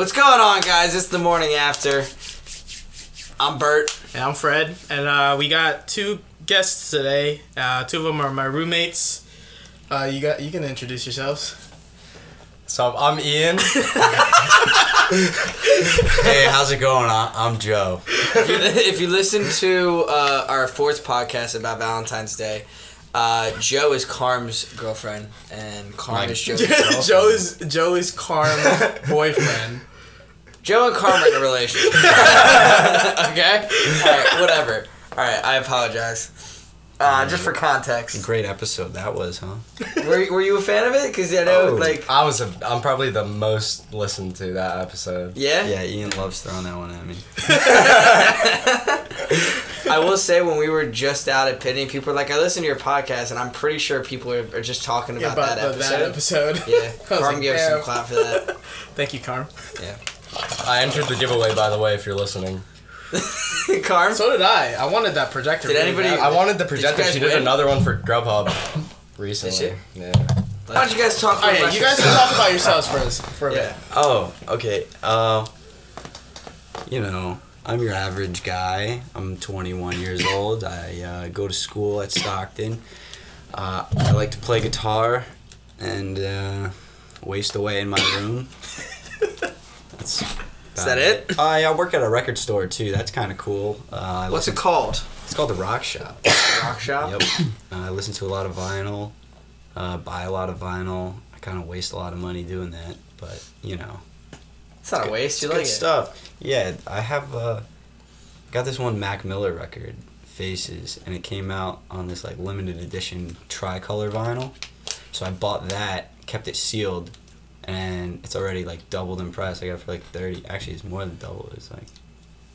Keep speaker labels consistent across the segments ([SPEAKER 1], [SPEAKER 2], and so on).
[SPEAKER 1] What's going on, guys? It's the morning after. I'm Bert.
[SPEAKER 2] And I'm Fred, and uh, we got two guests today. Uh, two of them are my roommates. Uh, you got you can introduce yourselves.
[SPEAKER 3] So I'm Iain.
[SPEAKER 4] Hey, how's it going? I- I'm Joe.
[SPEAKER 1] If you, if you listen to uh, our fourth podcast about Valentine's Day, uh, Joe is Carm's girlfriend, and Carm
[SPEAKER 4] My-
[SPEAKER 1] is Joe's girlfriend.
[SPEAKER 2] Joe is Joe is Carm's boyfriend.
[SPEAKER 1] Joe and Carm are in a relationship. okay? Alright, whatever. Alright, I apologize. Uh, just for context.
[SPEAKER 4] Great episode that was, huh?
[SPEAKER 1] Were, were you a fan of it? Because I know,
[SPEAKER 4] Oh.
[SPEAKER 1] like,
[SPEAKER 3] I was a, I'm probably the most listened to that episode.
[SPEAKER 1] yeah?
[SPEAKER 4] Yeah, Iain loves throwing that one at me.
[SPEAKER 1] I will say when we were just out at Pitney, people were like, I listen to your podcast, and I'm pretty sure people are, are just talking
[SPEAKER 2] Yeah,
[SPEAKER 1] about,
[SPEAKER 2] about
[SPEAKER 1] that,
[SPEAKER 2] the-
[SPEAKER 1] episode.
[SPEAKER 2] that episode.
[SPEAKER 1] Yeah,
[SPEAKER 2] I was
[SPEAKER 1] Carm
[SPEAKER 2] like,
[SPEAKER 1] gave us some
[SPEAKER 2] damn.
[SPEAKER 1] clap for that.
[SPEAKER 2] Thank you, Carm.
[SPEAKER 1] Yeah.
[SPEAKER 3] I entered the giveaway, by the way, if you're listening.
[SPEAKER 1] Carm?
[SPEAKER 2] So did I. I wanted that projector.
[SPEAKER 1] Did
[SPEAKER 2] really
[SPEAKER 1] anybody-
[SPEAKER 2] bad.
[SPEAKER 3] I wanted the projector.
[SPEAKER 1] guys
[SPEAKER 3] She did
[SPEAKER 1] win?
[SPEAKER 3] another one for Grubhub recently.
[SPEAKER 1] Did
[SPEAKER 3] Yeah.
[SPEAKER 1] Why don't you guys talk
[SPEAKER 2] Oh
[SPEAKER 1] about
[SPEAKER 2] yeah, you guys can talk about yourselves first for a
[SPEAKER 1] Yeah.
[SPEAKER 2] bit.
[SPEAKER 4] Oh, okay. Uh, you know, I'm your average guy. I'm 21 years old. I uh, go to school at Stockton. Uh, I like to play guitar and uh, waste away in my room. That's
[SPEAKER 1] Is that it?
[SPEAKER 4] Uh, yeah, I work at a record store too. That's kind of cool. Uh, I
[SPEAKER 1] What's
[SPEAKER 4] listen-
[SPEAKER 1] it called?
[SPEAKER 4] It's called the Rock Shop.
[SPEAKER 1] Rock Shop?
[SPEAKER 4] Yep. Uh, I listen to a lot of vinyl, uh, buy a lot of vinyl. I kind of waste a lot of money doing that, but you know,
[SPEAKER 1] It's not a waste. You
[SPEAKER 4] it's
[SPEAKER 1] like
[SPEAKER 4] good
[SPEAKER 1] it.
[SPEAKER 4] stuff. Yeah, I have uh, got this one Mac Miller record, Faces, and it came out on this like limited edition tricolor vinyl. So I bought that, kept it sealed, and it's already like doubled in price. I got it for like thirty. Actually, it's more than double. It's like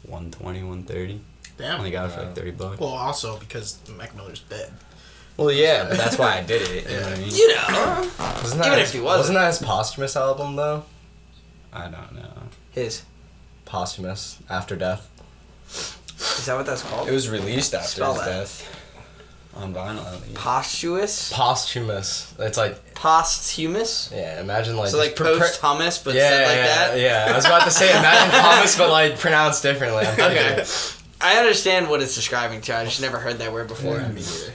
[SPEAKER 4] 120, 130. I
[SPEAKER 2] Damn.
[SPEAKER 4] only got it for like thirty bucks.
[SPEAKER 2] Well, also because Mac Miller's dead.
[SPEAKER 4] Well, yeah, but that's why I did it. You know I mean?
[SPEAKER 1] You know.
[SPEAKER 3] Wasn't that
[SPEAKER 1] Even
[SPEAKER 3] his,
[SPEAKER 1] if he wasn't.
[SPEAKER 3] Wasn't that his posthumous album though?
[SPEAKER 4] I don't know.
[SPEAKER 1] His.
[SPEAKER 3] Posthumous after death.
[SPEAKER 1] Is that what that's called?
[SPEAKER 3] It was released after
[SPEAKER 1] Spell
[SPEAKER 3] his
[SPEAKER 1] that.
[SPEAKER 3] death.
[SPEAKER 4] On vinyl, at least.
[SPEAKER 1] Posthumous?
[SPEAKER 3] Posthumous. It's like
[SPEAKER 1] Posthumous?
[SPEAKER 3] yeah. Imagine like
[SPEAKER 1] So like
[SPEAKER 3] just pre- pre-
[SPEAKER 1] post hummus, but
[SPEAKER 3] yeah,
[SPEAKER 1] said like
[SPEAKER 3] yeah,
[SPEAKER 1] that?
[SPEAKER 3] yeah. I was about to say imagine hummus, but like pronounced differently. I'm
[SPEAKER 1] Okay. I understand what it's describing to. I just never heard that word before.
[SPEAKER 3] Yeah.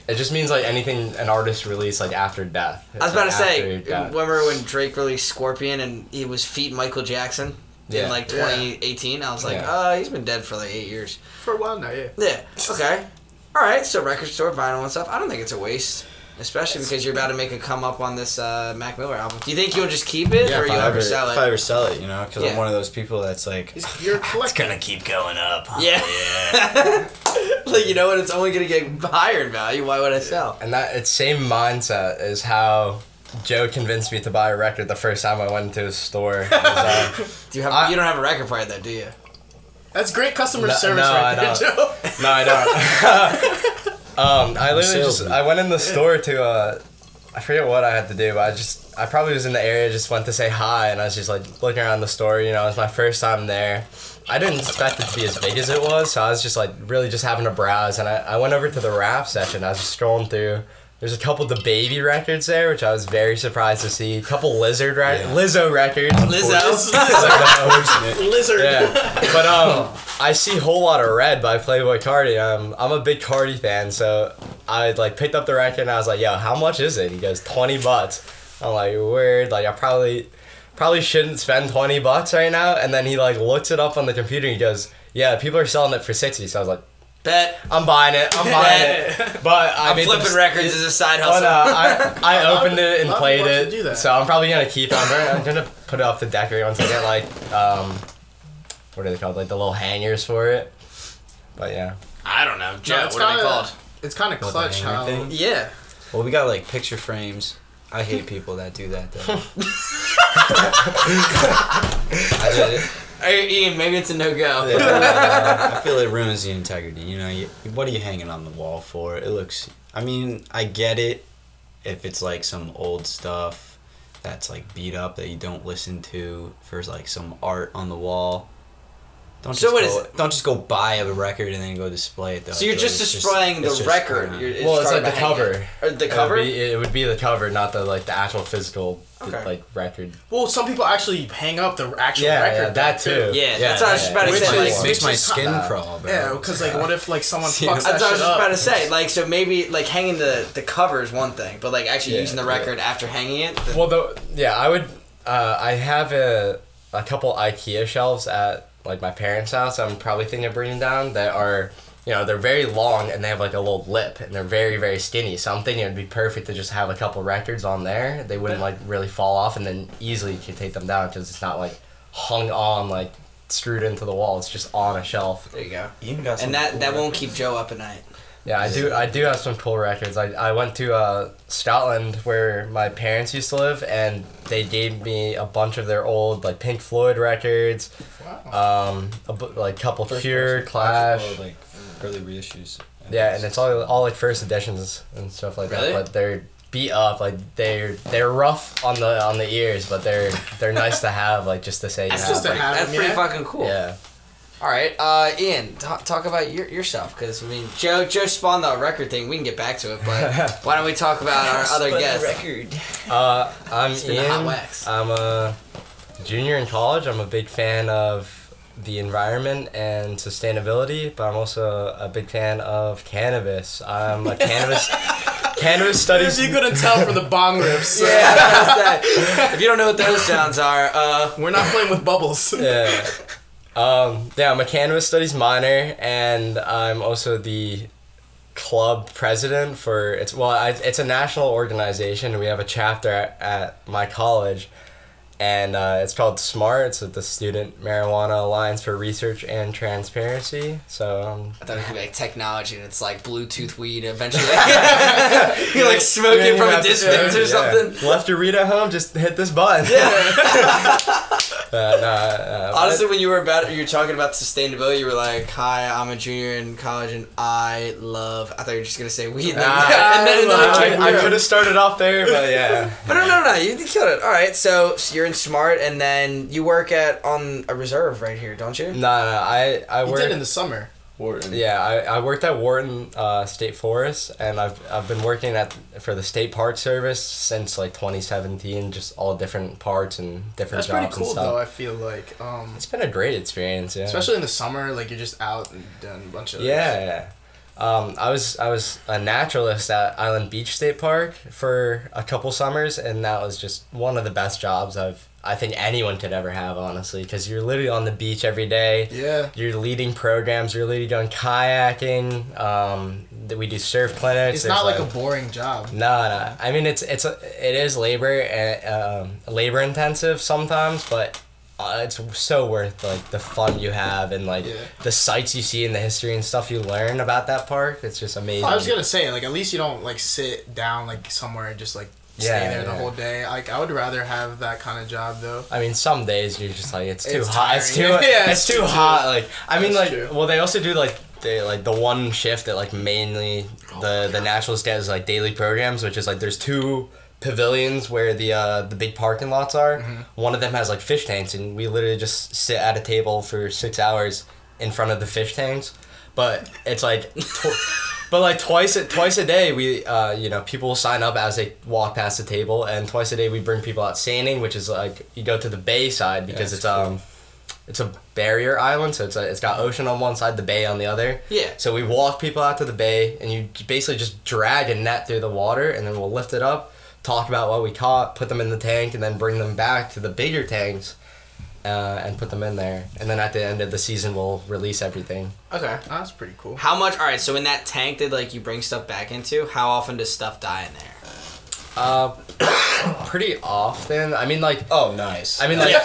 [SPEAKER 3] It just means like anything an artist released like after death.
[SPEAKER 1] I was about to say,
[SPEAKER 3] death.
[SPEAKER 1] remember when Drake released Scorpion and he was feat Michael Jackson in
[SPEAKER 3] Yeah.
[SPEAKER 1] like
[SPEAKER 2] Yeah.
[SPEAKER 1] 2018? I was like,
[SPEAKER 3] Yeah.
[SPEAKER 1] oh, he's been dead for like eight years.
[SPEAKER 2] For a while now, yeah.
[SPEAKER 1] Yeah. Okay. All right. So record store vinyl and stuff. I don't think it's a waste, especially because you're about to make a come up on this uh, Mac Miller album. Do you think you'll just keep it, or you
[SPEAKER 4] I
[SPEAKER 1] ever sell it?
[SPEAKER 4] If I
[SPEAKER 1] it?
[SPEAKER 4] ever sell it, you know, because
[SPEAKER 1] Yeah.
[SPEAKER 4] I'm one of those people that's like,
[SPEAKER 2] He's- You're
[SPEAKER 4] it's gonna keep going up. huh?
[SPEAKER 1] Yeah.
[SPEAKER 4] yeah.
[SPEAKER 1] like you know what? It's only gonna get higher in value. Why would I sell?
[SPEAKER 3] And that it's same mindset is how Joe convinced me to buy a record the first time I went into his store. Was, uh,
[SPEAKER 1] Do you have?
[SPEAKER 3] I-
[SPEAKER 1] you don't have a record player though, do you?
[SPEAKER 2] That's great customer
[SPEAKER 3] No-
[SPEAKER 2] service
[SPEAKER 3] no,
[SPEAKER 2] right
[SPEAKER 3] I
[SPEAKER 2] there,
[SPEAKER 3] don't.
[SPEAKER 2] Joe.
[SPEAKER 3] no, I don't. um, I literally just I went in the store to uh, I forget what I had to do, but I just I probably was in the area, just went to say hi, and I was just like looking around the store. You know, it was my first time there. I didn't expect it to be as big as it was, so I was just like really just having a browse, and I, I went over to the rap section. I was just scrolling through. There's a couple of the baby records there, which I was very surprised to see. A couple lizard re-
[SPEAKER 4] Yeah.
[SPEAKER 3] Lizzo records.
[SPEAKER 1] Lizzo.
[SPEAKER 2] Lizard.
[SPEAKER 3] Yeah, but um, I see whole lot of red by Playboi Carti. Um, I'm a big Carti fan, so I like picked up the record and I was like, "Yo, how much is it?" He goes, 20 bucks." I'm like, "Weird." Like I probably probably shouldn't spend 20 bucks right now. And then he like looks it up on the computer and he goes, "Yeah, people are selling it for 60." So I was like,
[SPEAKER 1] Bet.
[SPEAKER 3] "I'm buying it. I'm buying it." But I
[SPEAKER 1] I'm
[SPEAKER 3] made the
[SPEAKER 1] flipping
[SPEAKER 3] mis-
[SPEAKER 1] records as a side
[SPEAKER 3] But,
[SPEAKER 1] hustle.
[SPEAKER 3] uh, I, I
[SPEAKER 2] lot of-
[SPEAKER 3] opened it and
[SPEAKER 2] lot of
[SPEAKER 3] played
[SPEAKER 2] people
[SPEAKER 3] it,
[SPEAKER 2] actually do that.
[SPEAKER 3] so I'm probably gonna keep it. I'm gonna, I'm gonna put it up to decorate once I get like um, what are they called? Like the little hangers for it. But yeah,
[SPEAKER 1] I don't know, Joe.
[SPEAKER 2] No, it's
[SPEAKER 1] what are they
[SPEAKER 2] kinda-
[SPEAKER 1] called?
[SPEAKER 2] It's kind of
[SPEAKER 4] What, the
[SPEAKER 2] clutch
[SPEAKER 4] hanger
[SPEAKER 2] how.
[SPEAKER 4] thing?
[SPEAKER 1] Yeah.
[SPEAKER 4] Well, we got like picture frames. I hate people that do that though. I, just-
[SPEAKER 1] Hey, Iain, maybe it's a no go.
[SPEAKER 4] yeah, I feel it ruins the integrity. You know, you, what are you hanging on the wall for? It looks. I mean, I get it if it's like some old stuff that's like beat up that you don't listen to for like some art on the wall.
[SPEAKER 5] Don't
[SPEAKER 1] So
[SPEAKER 5] just
[SPEAKER 1] what
[SPEAKER 5] go,
[SPEAKER 1] is it?
[SPEAKER 5] Don't just go buy a record and then go display it though.
[SPEAKER 1] So you're just
[SPEAKER 5] it's
[SPEAKER 1] displaying
[SPEAKER 5] it's
[SPEAKER 1] the record.
[SPEAKER 5] for-
[SPEAKER 1] You're,
[SPEAKER 3] well, it's like the cover.
[SPEAKER 1] it. Or the
[SPEAKER 3] It would,
[SPEAKER 1] cover.
[SPEAKER 3] be, it would be the cover, not the like the actual physical
[SPEAKER 1] Okay.
[SPEAKER 3] like record.
[SPEAKER 2] Well, some people actually hang up the actual
[SPEAKER 3] Yeah,
[SPEAKER 2] record.
[SPEAKER 3] yeah, that too.
[SPEAKER 1] Yeah, yeah that's what I was just about to
[SPEAKER 2] Which
[SPEAKER 1] say. like,
[SPEAKER 5] makes my skin
[SPEAKER 3] uh,
[SPEAKER 5] crawl, bro.
[SPEAKER 2] Yeah, because like, what if like someone
[SPEAKER 5] Yeah.
[SPEAKER 2] fucks
[SPEAKER 1] That's
[SPEAKER 2] that
[SPEAKER 1] what I was just
[SPEAKER 2] up?
[SPEAKER 1] about to say. Like, so maybe like hanging the the cover is one thing, but like actually
[SPEAKER 3] Yeah,
[SPEAKER 1] using the
[SPEAKER 3] yeah.
[SPEAKER 1] record after hanging it. the-
[SPEAKER 3] Well, though, yeah, I would. Uh, I have a a couple IKEA shelves at like my parents' house. I'm probably thinking of bringing down that are. You know, they're very long and they have like a little lip and they're very, very skinny. So I'm thinking it'd be perfect to just have a couple records on there. They wouldn't like really fall off and then easily you could take them down because it's not like hung on, like screwed into the wall. It's just on a shelf.
[SPEAKER 1] there you go.
[SPEAKER 5] Iain got some
[SPEAKER 1] And that
[SPEAKER 5] cool
[SPEAKER 1] that won't keep Joe up at night.
[SPEAKER 3] Yeah, I do. I do have some cool records. I, I went to uh, Scotland where my parents used to live, and they gave me a bunch of their old like Pink Floyd records,
[SPEAKER 2] Wow.
[SPEAKER 3] um, a bu- like couple
[SPEAKER 5] First
[SPEAKER 3] Cure,
[SPEAKER 5] person,
[SPEAKER 3] Clash.
[SPEAKER 5] Actual, like early reissues.
[SPEAKER 3] Yeah, and it's all all like first editions and stuff like
[SPEAKER 1] Really?
[SPEAKER 3] that. But they're beat up, like they're they're rough on the on the ears, but they're they're nice to have, like just to say you
[SPEAKER 1] That's
[SPEAKER 3] have.
[SPEAKER 2] just a
[SPEAKER 3] like-
[SPEAKER 2] have
[SPEAKER 1] That's
[SPEAKER 2] them,
[SPEAKER 1] pretty
[SPEAKER 2] yeah.
[SPEAKER 1] fucking cool.
[SPEAKER 3] yeah.
[SPEAKER 1] All right, uh, Iain, talk, talk about your, yourself because I mean, Joe Joe spawned the record thing. We can get back to it, but why don't we talk about our other guests?
[SPEAKER 5] record.
[SPEAKER 3] Uh, I'm
[SPEAKER 1] Spin the hot
[SPEAKER 3] Iain.
[SPEAKER 1] wax.
[SPEAKER 3] I'm a junior in college. I'm a big fan of the environment and sustainability, but I'm also a big fan of cannabis. I'm a cannabis cannabis
[SPEAKER 2] If
[SPEAKER 3] studies.
[SPEAKER 2] you couldn't tell from the bong rips,
[SPEAKER 1] Yeah, I was gonna say, if you don't know what those sounds are, uh,
[SPEAKER 2] we're not playing with bubbles.
[SPEAKER 3] yeah. Um, yeah, I'm a cannabis studies minor, and I'm also the club president for it's well, I, it's a national organization. We have a chapter at, at my college, and uh, it's called SMART. It's the Student Marijuana Alliance for Research and Transparency. So um,
[SPEAKER 1] I thought it gonna be like technology and it's like Bluetooth weed eventually. you like smoke it from a
[SPEAKER 3] to-
[SPEAKER 1] distance or
[SPEAKER 3] yeah.
[SPEAKER 1] something.
[SPEAKER 3] Left your read at home, just hit this button. Uh, no, uh,
[SPEAKER 1] Honestly, when you were about you were talking about sustainability, you were like, "Hi, I'm a junior in college and I love." I thought you were just gonna say weed, and then, and then another
[SPEAKER 3] I,
[SPEAKER 1] kid-
[SPEAKER 3] I could have started off there, but yeah.
[SPEAKER 1] But no, no, no, you you killed it. All right, so, so you're in smart, and then you work at on a reserve right here, don't you?
[SPEAKER 3] No, no, I I
[SPEAKER 2] You
[SPEAKER 3] work.
[SPEAKER 2] did in the summer.
[SPEAKER 5] Wharton.
[SPEAKER 3] Yeah, I, I worked at Wharton uh, State Forest, and I've I've been working at for the State Park Service since like 2017, just all different parts and different
[SPEAKER 2] That's pretty
[SPEAKER 3] jobs
[SPEAKER 2] cool
[SPEAKER 3] and stuff.
[SPEAKER 2] though. I feel like, um,
[SPEAKER 3] It's been a great experience, yeah.
[SPEAKER 2] especially in the summer, like you're just out and doing a bunch of
[SPEAKER 3] yeah, yeah. Um, I was I was a naturalist at Island Beach State Park for a couple summers, and that was just one of the best jobs I've I think anyone could ever have, honestly, because you're literally on the beach every day.
[SPEAKER 2] Yeah.
[SPEAKER 3] You're leading programs. You're literally doing kayaking. Um, we do surf clinics.
[SPEAKER 2] It's
[SPEAKER 3] There's,
[SPEAKER 2] not like a boring job.
[SPEAKER 3] No, no. I mean, it's it's a, it is labor and um, labor intensive sometimes, but uh, it's so worth like the fun you have and like
[SPEAKER 2] Yeah.
[SPEAKER 3] the sights you see and the history and stuff you learn about that park. It's just amazing.
[SPEAKER 2] I was gonna say, like, at least you don't like sit down like somewhere and just like stay
[SPEAKER 3] Yeah,
[SPEAKER 2] there the whole day. Like, I would rather have that kind of job though.
[SPEAKER 3] I mean, some days you're just like it's too
[SPEAKER 2] It's
[SPEAKER 3] hot. It's too.
[SPEAKER 2] Yeah,
[SPEAKER 3] it's
[SPEAKER 2] it's
[SPEAKER 3] too
[SPEAKER 2] too-
[SPEAKER 3] hot. Like I mean,
[SPEAKER 2] That's
[SPEAKER 3] like
[SPEAKER 2] true.
[SPEAKER 3] well, they also do like they like the one shift that like mainly the the Nationals does like daily programs, which is like there's two pavilions where the uh the big parking lots are. One of them has like fish tanks, and we literally just sit at a table for six hours in front of the fish tanks. But it's like. Tw- But like twice a, twice a day, we uh, you know people will sign up as they walk past the table, and twice a day we bring people out seining, which is like you go to the bay side because
[SPEAKER 5] that's
[SPEAKER 3] it's um it's a barrier island, so it's a, it's got ocean on one side, the bay on the other.
[SPEAKER 1] Yeah.
[SPEAKER 3] So we walk people out to the bay, and you basically just drag a net through the water, and then we'll lift it up, talk about what we caught, put them in the tank, and then bring them back to the bigger tanks, uh, and put them in there. And then at the end of the season, we'll release everything.
[SPEAKER 1] Okay.
[SPEAKER 2] Oh, that's pretty cool.
[SPEAKER 1] How much? All right. So in that tank that like you bring stuff back into, how often does stuff die in there?
[SPEAKER 3] Uh, pretty often. I mean, like,
[SPEAKER 5] Oh, nice.
[SPEAKER 3] I mean, like,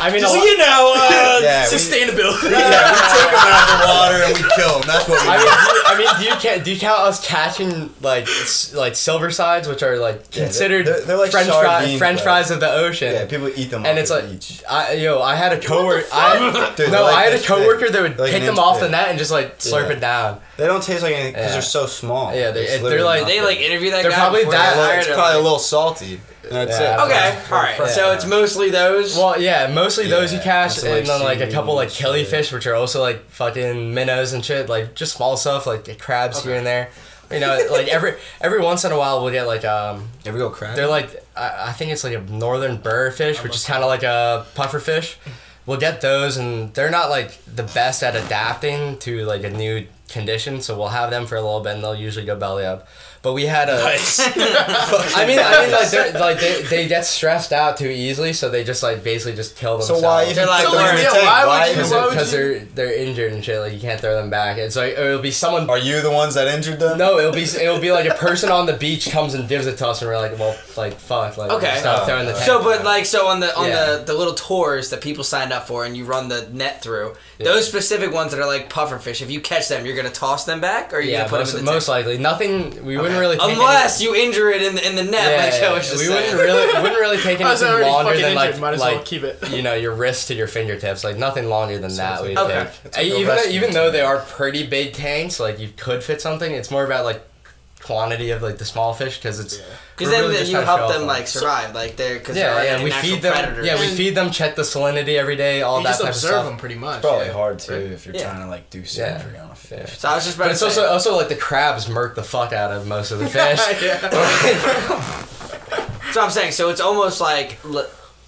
[SPEAKER 3] I mean, a
[SPEAKER 1] Just so you know, uh,
[SPEAKER 5] Yeah, we-
[SPEAKER 2] Sustainability.
[SPEAKER 5] yeah, we take them out of the water and we kill them. That's what we
[SPEAKER 3] I
[SPEAKER 5] do.
[SPEAKER 3] mean, do I mean, do you count? Do you count us catching like s- like silver sides, which are like
[SPEAKER 5] they're-
[SPEAKER 3] considered
[SPEAKER 5] they're- they're like
[SPEAKER 3] French fries,
[SPEAKER 5] sardines,
[SPEAKER 3] French fries of the ocean?
[SPEAKER 5] Yeah, people eat them.
[SPEAKER 3] and
[SPEAKER 5] off
[SPEAKER 3] it's
[SPEAKER 5] the
[SPEAKER 3] like,
[SPEAKER 5] beach.
[SPEAKER 3] I yo, I had a coworker. I
[SPEAKER 5] Dude,
[SPEAKER 3] no,
[SPEAKER 5] like
[SPEAKER 3] I had a coworker
[SPEAKER 5] big.
[SPEAKER 3] that would
[SPEAKER 5] They're like
[SPEAKER 3] pick them
[SPEAKER 5] inch
[SPEAKER 3] off the net and just like slurp it down.
[SPEAKER 5] They don't taste like anything because they're so small.
[SPEAKER 3] Yeah, they're-
[SPEAKER 5] It's
[SPEAKER 3] they're
[SPEAKER 5] literally
[SPEAKER 3] like-
[SPEAKER 1] Did they like interview that
[SPEAKER 3] They're
[SPEAKER 1] guy?
[SPEAKER 3] probably
[SPEAKER 1] before
[SPEAKER 3] that-
[SPEAKER 1] they
[SPEAKER 5] Well,
[SPEAKER 1] hired
[SPEAKER 5] it's
[SPEAKER 1] him?
[SPEAKER 5] probably a little salty. That's
[SPEAKER 3] Yeah.
[SPEAKER 5] it.
[SPEAKER 1] Okay, all right.
[SPEAKER 3] for-
[SPEAKER 1] So it's mostly those.
[SPEAKER 3] Well, yeah, mostly those you
[SPEAKER 5] Yeah,
[SPEAKER 3] catch,
[SPEAKER 5] some,
[SPEAKER 3] and
[SPEAKER 5] like,
[SPEAKER 3] then like a couple like
[SPEAKER 5] seaweed,
[SPEAKER 3] killifish, which are also like fucking minnows and shit, like just small stuff like crabs here and there. You know, like every every once in a while we'll get like um,
[SPEAKER 5] Ever go crab?
[SPEAKER 3] they're like I, I think it's like a northern burrfish, which is kind of like a puffer fish. We'll get those, and they're not like the best at adapting to like a new condition, so we'll have them for a little bit, and they'll usually go belly up. But we had a. I mean, I mean, like, they're, like they, they get stressed out too easily, so they just like basically just kill themselves.
[SPEAKER 4] So why if
[SPEAKER 1] They're like,
[SPEAKER 4] throw them in
[SPEAKER 1] "Why-
[SPEAKER 4] the
[SPEAKER 2] yeah,
[SPEAKER 4] tank,
[SPEAKER 2] why would
[SPEAKER 4] why
[SPEAKER 2] you-
[SPEAKER 3] because
[SPEAKER 2] why would
[SPEAKER 3] because
[SPEAKER 2] you-
[SPEAKER 3] they're they're injured and shit. Like you can't throw them back. It's like it'll be someone.
[SPEAKER 4] Are you the ones that injured them?
[SPEAKER 3] No, it'll be it'll be like a person on the beach comes and gives it to us, and we're like, well, like fuck, like
[SPEAKER 1] Okay.
[SPEAKER 3] stop
[SPEAKER 4] Oh,
[SPEAKER 3] throwing the tank.
[SPEAKER 1] So, but like, so on the on
[SPEAKER 3] Yeah.
[SPEAKER 1] the the little tours that people signed up for, and you run the net through those specific ones that are like pufferfish. If you catch them, you're gonna toss them back, or are you
[SPEAKER 3] yeah,
[SPEAKER 1] gonna put
[SPEAKER 3] most,
[SPEAKER 1] them in the
[SPEAKER 3] most
[SPEAKER 1] tank?
[SPEAKER 3] likely nothing. We wouldn't really take
[SPEAKER 1] Unless you injure it in the, in the net,
[SPEAKER 3] any,
[SPEAKER 1] like
[SPEAKER 3] yeah,
[SPEAKER 1] I was just
[SPEAKER 3] we
[SPEAKER 1] saying.
[SPEAKER 3] wouldn't really we wouldn't really take
[SPEAKER 2] I was
[SPEAKER 3] anything
[SPEAKER 2] already
[SPEAKER 3] longer
[SPEAKER 2] fucking
[SPEAKER 3] than like
[SPEAKER 2] injured. Might as
[SPEAKER 3] like
[SPEAKER 2] well keep it.
[SPEAKER 3] you know your wrist to your fingertips. Like nothing longer than that. We
[SPEAKER 1] Okay.
[SPEAKER 3] take.
[SPEAKER 4] Like
[SPEAKER 3] even though, even though they are pretty big tanks, like you could fit something. It's more about like quantity of like the small fish because it's
[SPEAKER 1] Because then
[SPEAKER 3] really
[SPEAKER 1] the- you
[SPEAKER 3] trying to show
[SPEAKER 1] help them like
[SPEAKER 3] it.
[SPEAKER 1] survive, like they're because
[SPEAKER 3] Yeah,
[SPEAKER 1] they're
[SPEAKER 3] yeah,
[SPEAKER 1] like
[SPEAKER 3] we
[SPEAKER 1] natural
[SPEAKER 3] feed them.
[SPEAKER 1] predators.
[SPEAKER 3] Yeah, we feed them. Check the salinity every day. All
[SPEAKER 2] You
[SPEAKER 3] that
[SPEAKER 2] just
[SPEAKER 3] type of
[SPEAKER 2] observe
[SPEAKER 3] stuff.
[SPEAKER 2] them pretty much.
[SPEAKER 4] Probably
[SPEAKER 2] yeah.
[SPEAKER 4] hard too if you're
[SPEAKER 1] Yeah.
[SPEAKER 4] trying to like do
[SPEAKER 3] Yeah.
[SPEAKER 4] surgery on a fish.
[SPEAKER 1] So I was just about
[SPEAKER 3] But
[SPEAKER 1] to
[SPEAKER 3] it's
[SPEAKER 1] say.
[SPEAKER 3] also also like the crabs murk the fuck out of most of the fish.
[SPEAKER 1] so I'm saying, so it's almost like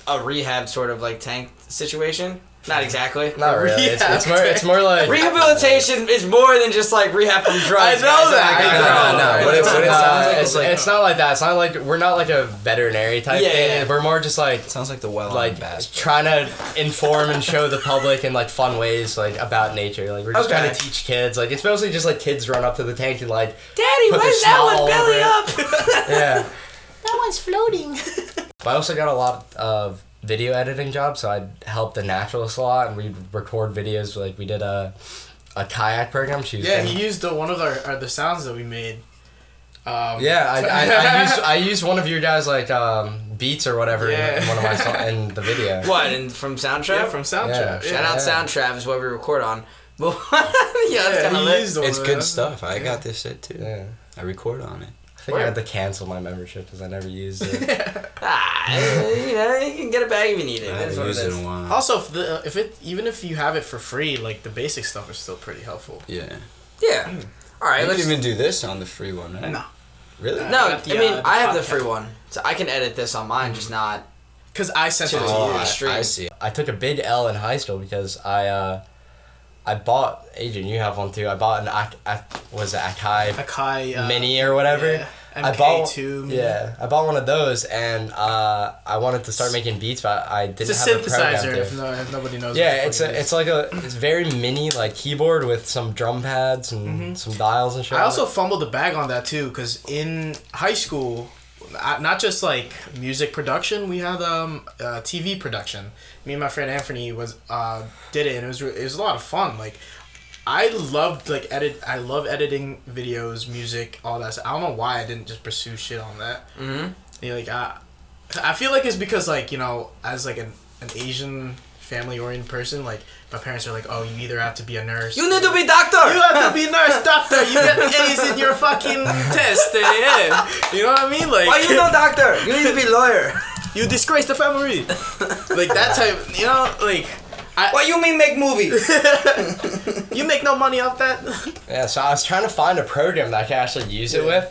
[SPEAKER 1] a rehab sort of like tank situation. Not exactly.
[SPEAKER 3] Not really. It's,
[SPEAKER 2] Yeah,
[SPEAKER 3] it's more. It's more like.
[SPEAKER 1] Rehabilitation is more than just like rehab from drugs.
[SPEAKER 2] I know
[SPEAKER 1] guys.
[SPEAKER 2] That, I know.
[SPEAKER 3] No, no,
[SPEAKER 4] But it's- but it
[SPEAKER 3] uh,
[SPEAKER 4] sounds like
[SPEAKER 3] it's,
[SPEAKER 4] it's like-
[SPEAKER 3] it's not like that. It's not like we're not like a veterinary type
[SPEAKER 1] Yeah,
[SPEAKER 3] thing.
[SPEAKER 1] yeah.
[SPEAKER 3] We're more just like
[SPEAKER 5] Sounds like the well
[SPEAKER 3] like
[SPEAKER 5] on bass.
[SPEAKER 3] trying to inform and show the public in like fun ways like about nature. Like we're just
[SPEAKER 1] Okay.
[SPEAKER 3] trying to teach kids. Like it's mostly just like kids run up to the tank and like
[SPEAKER 1] Daddy,
[SPEAKER 3] Put
[SPEAKER 1] why is that one
[SPEAKER 3] over
[SPEAKER 1] belly up?
[SPEAKER 3] yeah.
[SPEAKER 2] That one's floating.
[SPEAKER 3] But I also got a lot of video editing job, so I'd help the naturalist a lot, and we'd record videos. Like we did a a kayak program. She was
[SPEAKER 2] Yeah, he used the, one of our, our the sounds that we made. Um,
[SPEAKER 3] Yeah, I, I, I used I used one of your guys like um, beats or whatever in-
[SPEAKER 2] Yeah.
[SPEAKER 3] in, one of my so- in the video.
[SPEAKER 1] what? And from Soundtrap?
[SPEAKER 2] yeah, from Soundtrap.
[SPEAKER 3] Yeah.
[SPEAKER 2] Yeah.
[SPEAKER 1] Shout out
[SPEAKER 3] Yeah.
[SPEAKER 1] Soundtrap is what we record on. Well, yeah, that's
[SPEAKER 2] Yeah,
[SPEAKER 1] kind of lit.
[SPEAKER 5] It's good stuff. I got this shit too.
[SPEAKER 3] Yeah,
[SPEAKER 5] I record on it.
[SPEAKER 3] I think I had to cancel my membership because I never used it.
[SPEAKER 1] Ah, you know, you can get it back if you need it.
[SPEAKER 5] I
[SPEAKER 1] That's
[SPEAKER 5] haven't
[SPEAKER 1] what it
[SPEAKER 5] used it
[SPEAKER 1] is.
[SPEAKER 5] in a while.
[SPEAKER 2] Also, if the if it even if you have it for free, like the basic stuff is still pretty helpful.
[SPEAKER 5] Yeah.
[SPEAKER 1] Yeah. All right.
[SPEAKER 5] You
[SPEAKER 1] Let's.
[SPEAKER 5] can even do this on the free one, right?
[SPEAKER 2] No.
[SPEAKER 5] Really?
[SPEAKER 1] no,
[SPEAKER 2] got the,
[SPEAKER 1] I mean
[SPEAKER 2] uh,
[SPEAKER 1] I have the free one, so I can edit this on mine, just not.
[SPEAKER 2] Cause I sent it to
[SPEAKER 1] Oh,
[SPEAKER 2] you.
[SPEAKER 1] I-
[SPEAKER 5] I see.
[SPEAKER 3] I took a big L in high school because I uh, I bought Adrian. You have one too. I bought an Ak- Ak- was it Akai
[SPEAKER 2] Akai uh,
[SPEAKER 3] Mini or whatever.
[SPEAKER 2] yeah,
[SPEAKER 3] I bought
[SPEAKER 2] MK2
[SPEAKER 3] yeah, I bought one of those, and uh, I wanted to start making beats, but I didn't
[SPEAKER 2] It's a
[SPEAKER 3] have a program
[SPEAKER 2] synthesizer. If, no, if nobody knows.
[SPEAKER 3] Yeah, it's a,
[SPEAKER 2] it is.
[SPEAKER 3] like a it's very mini like keyboard with some drum pads and some dials and shit.
[SPEAKER 2] Mm-hmm. I also fumbled the bag on that too, because in high school, not just like music production, we had um uh, TV production. Me and my friend Anthony was uh did it, and it was re- it was a lot of fun. Like, I loved like edit. I love editing videos, music, all that. Stuff. I don't know why I didn't just pursue shit on that.
[SPEAKER 1] Mm-hmm.
[SPEAKER 2] You know, like I, I feel like it's because like you know, as like an an Asian family oriented person, like my parents are like, oh, you either have to be a nurse.
[SPEAKER 1] You need to be doctor.
[SPEAKER 2] You have to be nurse, doctor. You get A's in your fucking test. Yeah. You know what I mean? Like,
[SPEAKER 1] Why you no doctor? You need to be lawyer.
[SPEAKER 2] You disgrace the family. like that type. You know, like
[SPEAKER 1] Why you mean make movie?
[SPEAKER 2] you make no money off that.
[SPEAKER 3] Yeah, so I was trying to find a program that I could actually use it with,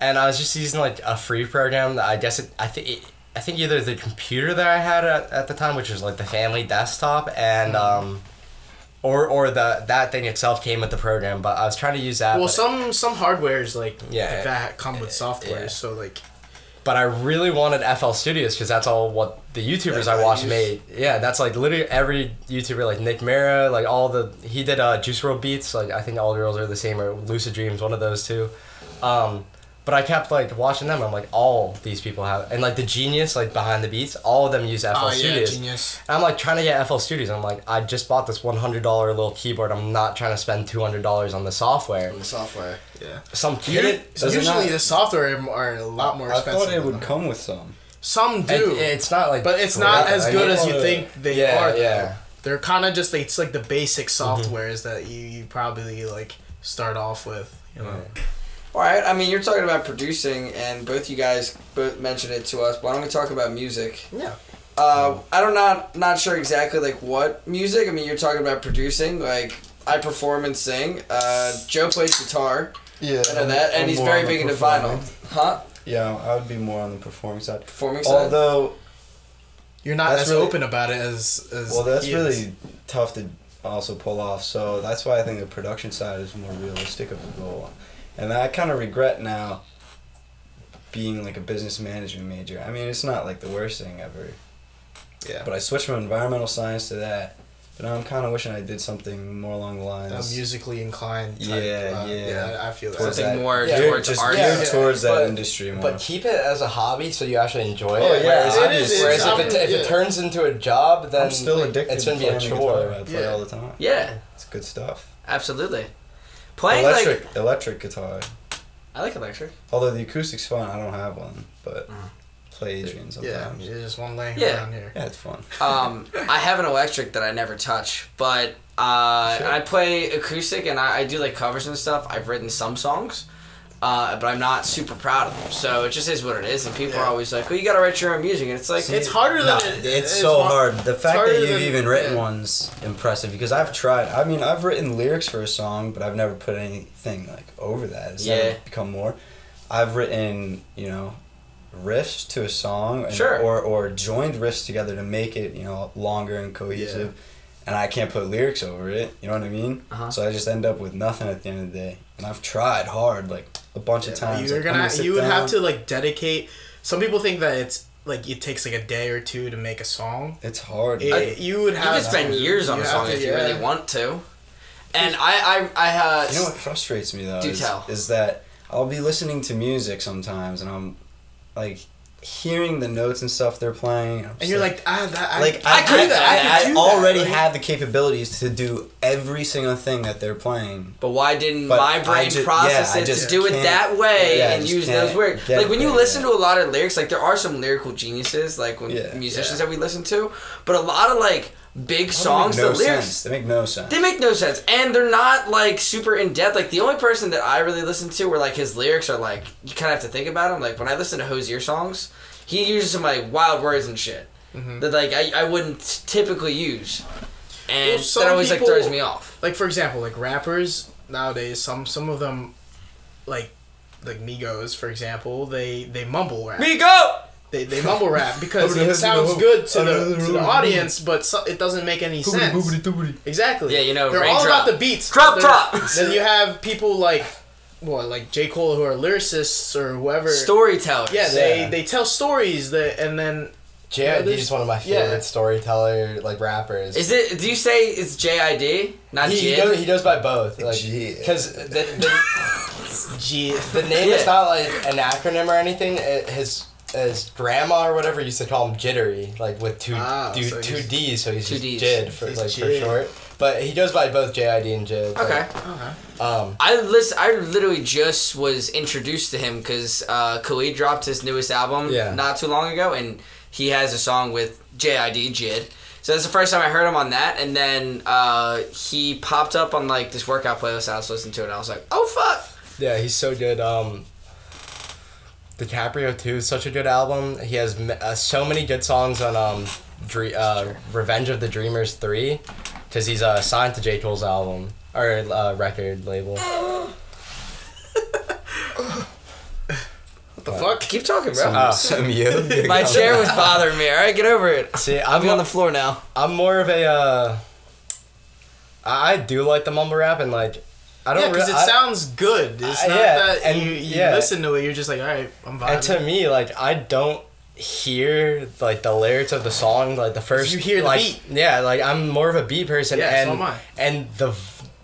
[SPEAKER 3] and I was just using like a free program that I guess it, I think I think either the computer that I had at, at the time, which was like the family desktop, and
[SPEAKER 2] Mm-hmm.
[SPEAKER 3] um, or or the that thing itself came with the program, but I was trying to use that.
[SPEAKER 2] well,
[SPEAKER 3] but,
[SPEAKER 2] some some hardwares like
[SPEAKER 3] Yeah.
[SPEAKER 2] like that come with software.
[SPEAKER 3] Yeah.
[SPEAKER 2] So like,
[SPEAKER 3] but I really wanted FL Studios because that's all what the YouTubers I watched made. Yeah, that's like literally every YouTuber, like Nick Mira, like all the he did uh, Juice WRLD beats. Like I think all girls are the same or Lucid Dreams, one of those two. Um, but I kept like watching them. I'm like, all these people have, and like the genius like behind the beats, all of them use FL
[SPEAKER 2] oh yeah,
[SPEAKER 3] Studios.
[SPEAKER 2] genius.
[SPEAKER 3] And I'm like trying to get FL Studios. I'm like, I just bought this one hundred dollar little keyboard. I'm not trying to spend two hundred dollars on the software.
[SPEAKER 2] On the software. Yeah.
[SPEAKER 3] Some
[SPEAKER 2] You,
[SPEAKER 3] kid.
[SPEAKER 2] usually the software are a lot more expensive.
[SPEAKER 5] I thought it would
[SPEAKER 2] than-
[SPEAKER 5] come with some.
[SPEAKER 2] Some
[SPEAKER 3] It,
[SPEAKER 2] do.
[SPEAKER 3] it's not like,
[SPEAKER 2] but it's not as good as you think they
[SPEAKER 3] yeah,
[SPEAKER 2] are. though.
[SPEAKER 3] yeah.
[SPEAKER 2] They're kind of just it's like the basic
[SPEAKER 3] Mm-hmm.
[SPEAKER 2] softwares that you, you probably like start off with. You know.
[SPEAKER 1] All right. I mean, you're talking about producing, and both you guys both mentioned it to us. Why don't we talk about music?
[SPEAKER 2] Yeah.
[SPEAKER 1] Uh, I don't not not sure exactly like what music. I mean, you're talking about producing. Like I perform and sing. Uh, Joe plays guitar.
[SPEAKER 4] Yeah.
[SPEAKER 1] I know that, and
[SPEAKER 4] I'm
[SPEAKER 1] he's very big into
[SPEAKER 4] performing.
[SPEAKER 1] vinyl. Huh?
[SPEAKER 4] Yeah, I would be more on the performing side.
[SPEAKER 1] Performing side.
[SPEAKER 4] Although,
[SPEAKER 2] You're not
[SPEAKER 4] That's
[SPEAKER 2] as
[SPEAKER 4] really-
[SPEAKER 2] open about it as as.
[SPEAKER 4] well, that's
[SPEAKER 2] he is.
[SPEAKER 4] really tough to also pull off. So that's why I think the production side is more realistic of a goal. And I kind of regret now being like a business management major. I mean, it's not like the worst thing ever.
[SPEAKER 2] Yeah.
[SPEAKER 4] But I switched from environmental science to that. But now I'm kind of wishing I did something more along the lines.
[SPEAKER 2] a musically inclined. Type,
[SPEAKER 4] Yeah,
[SPEAKER 2] uh,
[SPEAKER 4] yeah.
[SPEAKER 2] I feel that.
[SPEAKER 4] towards
[SPEAKER 1] Something
[SPEAKER 4] that-
[SPEAKER 1] more
[SPEAKER 4] yeah,
[SPEAKER 1] towards
[SPEAKER 4] just
[SPEAKER 1] art.
[SPEAKER 4] geared
[SPEAKER 2] Yeah,
[SPEAKER 4] towards that
[SPEAKER 3] but-
[SPEAKER 4] industry more.
[SPEAKER 3] But keep it as a hobby so you actually enjoy
[SPEAKER 4] Oh,
[SPEAKER 3] it.
[SPEAKER 4] yeah,
[SPEAKER 3] Whereas,
[SPEAKER 4] it is,
[SPEAKER 3] whereas if, it, if it turns into a job, then
[SPEAKER 4] I'm still addicted.
[SPEAKER 3] It's gonna be a chore.
[SPEAKER 4] I play
[SPEAKER 2] Yeah.
[SPEAKER 4] all the time.
[SPEAKER 1] yeah,
[SPEAKER 4] It's good stuff.
[SPEAKER 1] absolutely. Playing
[SPEAKER 4] electric,
[SPEAKER 1] like
[SPEAKER 4] electric guitar.
[SPEAKER 1] I like electric.
[SPEAKER 4] Although the acoustic's fun, I don't have one, but
[SPEAKER 1] Mm.
[SPEAKER 4] Play Adrian
[SPEAKER 2] Yeah,
[SPEAKER 4] sometimes.
[SPEAKER 2] you just one laying
[SPEAKER 1] Yeah.
[SPEAKER 2] around here.
[SPEAKER 4] Yeah, it's fun.
[SPEAKER 1] Um, I have an electric that I never touch, but uh, and I play acoustic and I, I do like covers and stuff. I've written some songs, uh, but I'm not super proud of them. So it just is what it is. And people are always like, "Well, you gotta write your own music," and it's like,
[SPEAKER 2] It's harder than
[SPEAKER 5] No,
[SPEAKER 2] it,
[SPEAKER 5] it's, so hard. The fact
[SPEAKER 2] harder
[SPEAKER 5] that you've
[SPEAKER 2] than-
[SPEAKER 5] even written
[SPEAKER 2] yeah.
[SPEAKER 5] one's impressive because I've
[SPEAKER 4] I've tried. I mean, I've written lyrics for a song, but I've never put anything like over that. It's
[SPEAKER 1] Yeah.
[SPEAKER 4] never become more. I've written, you know, riffs to a song, and,
[SPEAKER 1] Sure.
[SPEAKER 4] or or joined riffs together to make it, you know, longer and cohesive. And I can't put lyrics over it. You know what I mean?
[SPEAKER 1] Uh-huh.
[SPEAKER 4] So I just end up with nothing at the end of the day. And I've tried hard, like a bunch of times.
[SPEAKER 2] You're
[SPEAKER 4] like, I'm
[SPEAKER 2] gonna, you would have to like dedicate. Some people think that it's like it takes like a day or two to make a song.
[SPEAKER 4] It's hard.
[SPEAKER 2] It,
[SPEAKER 1] I-
[SPEAKER 2] you would
[SPEAKER 1] you
[SPEAKER 2] have
[SPEAKER 1] could spend years on
[SPEAKER 2] you
[SPEAKER 1] a song
[SPEAKER 2] to,
[SPEAKER 1] if you
[SPEAKER 2] yeah.
[SPEAKER 1] really want to. And I, I, I uh,
[SPEAKER 4] You know what frustrates me though
[SPEAKER 1] Do
[SPEAKER 4] is,
[SPEAKER 1] tell.
[SPEAKER 4] is that I'll be listening to music sometimes and I'm like hearing the notes and stuff they're playing. I'm
[SPEAKER 2] And you're like, ah, that, I,
[SPEAKER 4] like
[SPEAKER 1] I
[SPEAKER 4] I,
[SPEAKER 1] could
[SPEAKER 4] I,
[SPEAKER 1] do that.
[SPEAKER 4] I,
[SPEAKER 2] I could do that.
[SPEAKER 4] already
[SPEAKER 2] Like-
[SPEAKER 4] have the capabilities to do every single thing that they're playing.
[SPEAKER 1] But why didn't
[SPEAKER 4] But
[SPEAKER 1] my brain
[SPEAKER 4] ju-
[SPEAKER 1] process
[SPEAKER 4] yeah, I
[SPEAKER 1] it to
[SPEAKER 4] just
[SPEAKER 1] do it that way
[SPEAKER 4] yeah,
[SPEAKER 1] and use those words? Like when you
[SPEAKER 4] there,
[SPEAKER 1] listen
[SPEAKER 4] yeah.
[SPEAKER 1] to a lot of lyrics, like there are some lyrical geniuses, like when
[SPEAKER 4] Yeah.
[SPEAKER 1] musicians
[SPEAKER 2] Yeah.
[SPEAKER 1] that we listen to, but a lot of like big
[SPEAKER 4] make
[SPEAKER 1] songs,
[SPEAKER 4] no
[SPEAKER 1] the lyrics
[SPEAKER 4] sense. They make no sense.
[SPEAKER 1] they make no sense, and they're not like super in depth. Like the only person that I really listen to, where like his lyrics are like you kind of have to think about them. Like when I listen to Hozier songs, he uses some like wild words and shit
[SPEAKER 2] Mhm.
[SPEAKER 1] that like I, I wouldn't typically use, and
[SPEAKER 2] Well,
[SPEAKER 1] that always
[SPEAKER 2] people-
[SPEAKER 1] like throws me off.
[SPEAKER 2] like for example, like rappers nowadays, some some of them, like like Migos, for example, they they mumble rap.
[SPEAKER 1] Me go.
[SPEAKER 2] They, they mumble rap because it sounds good to the, to the
[SPEAKER 4] the-
[SPEAKER 2] audience, but so, it doesn't make any sense. Exactly.
[SPEAKER 1] Yeah, you know,
[SPEAKER 2] they're all
[SPEAKER 1] raindrop.
[SPEAKER 2] about the beats.
[SPEAKER 1] Drop
[SPEAKER 2] They're- Then you have people like, well, like J Cole who are lyricists or whoever.
[SPEAKER 1] Storytellers.
[SPEAKER 2] Yeah, they
[SPEAKER 4] Yeah.
[SPEAKER 2] they tell stories that, and then Yeah,
[SPEAKER 3] JID
[SPEAKER 2] there's-
[SPEAKER 3] is one of my
[SPEAKER 2] yeah.
[SPEAKER 3] favorite storyteller like rappers.
[SPEAKER 1] Is it? Do you say it's JID, not
[SPEAKER 3] he, he,
[SPEAKER 1] Jid?
[SPEAKER 3] goes, he goes by both. Like, because the, the,
[SPEAKER 2] G.
[SPEAKER 3] the name
[SPEAKER 1] Yeah.
[SPEAKER 3] is not like an acronym or anything. It, his his grandma or whatever used to call him Jittery, like with two
[SPEAKER 2] Ah,
[SPEAKER 3] two,
[SPEAKER 2] so
[SPEAKER 3] two
[SPEAKER 2] he's-
[SPEAKER 3] D's, so he's
[SPEAKER 1] Two
[SPEAKER 3] just
[SPEAKER 1] Ds.
[SPEAKER 3] Jid for
[SPEAKER 2] He's
[SPEAKER 3] like
[SPEAKER 2] Jid.
[SPEAKER 3] for short. But he goes by both JID and Jid. like,
[SPEAKER 1] Okay.
[SPEAKER 3] um,
[SPEAKER 1] I listen. I literally just was introduced to him because uh, Khalid dropped his newest album
[SPEAKER 3] Yeah.
[SPEAKER 1] not too long ago, and he has a song with JID Jid. So that's the first time I heard him on that, and then uh, he popped up on like this workout playlist I was listening to, it, and I was like, "Oh fuck!"
[SPEAKER 3] Yeah, he's so good. Um, DiCaprio too is such a good album. He has uh, so many good songs on um, Dre- uh, Revenge of the Dreamers three, because he's uh, signed to J Cole's album or uh, record label.
[SPEAKER 2] What the fuck?
[SPEAKER 1] Keep talking, bro.
[SPEAKER 4] Some,
[SPEAKER 3] Oh.
[SPEAKER 4] some you.
[SPEAKER 1] My chair was bothering me. All right, get over it.
[SPEAKER 3] See,
[SPEAKER 1] I'm
[SPEAKER 3] I'm
[SPEAKER 1] on the floor now.
[SPEAKER 3] I'm more of a. Uh, I I do like the mumble rap and like. I don't
[SPEAKER 2] Yeah, because it
[SPEAKER 3] I-
[SPEAKER 2] sounds good. It's
[SPEAKER 3] I-
[SPEAKER 2] not
[SPEAKER 3] yeah,
[SPEAKER 2] that
[SPEAKER 3] and-
[SPEAKER 2] you, you
[SPEAKER 3] yeah.
[SPEAKER 2] listen to it, you're just like, all right, I'm vibing.
[SPEAKER 3] And to me, like I don't hear like the lyrics of the song, like the first.
[SPEAKER 2] you hear the
[SPEAKER 3] like,
[SPEAKER 2] beat.
[SPEAKER 3] Yeah, like I'm more of a beat person,
[SPEAKER 2] Yeah,
[SPEAKER 3] and
[SPEAKER 2] so am I.
[SPEAKER 3] and the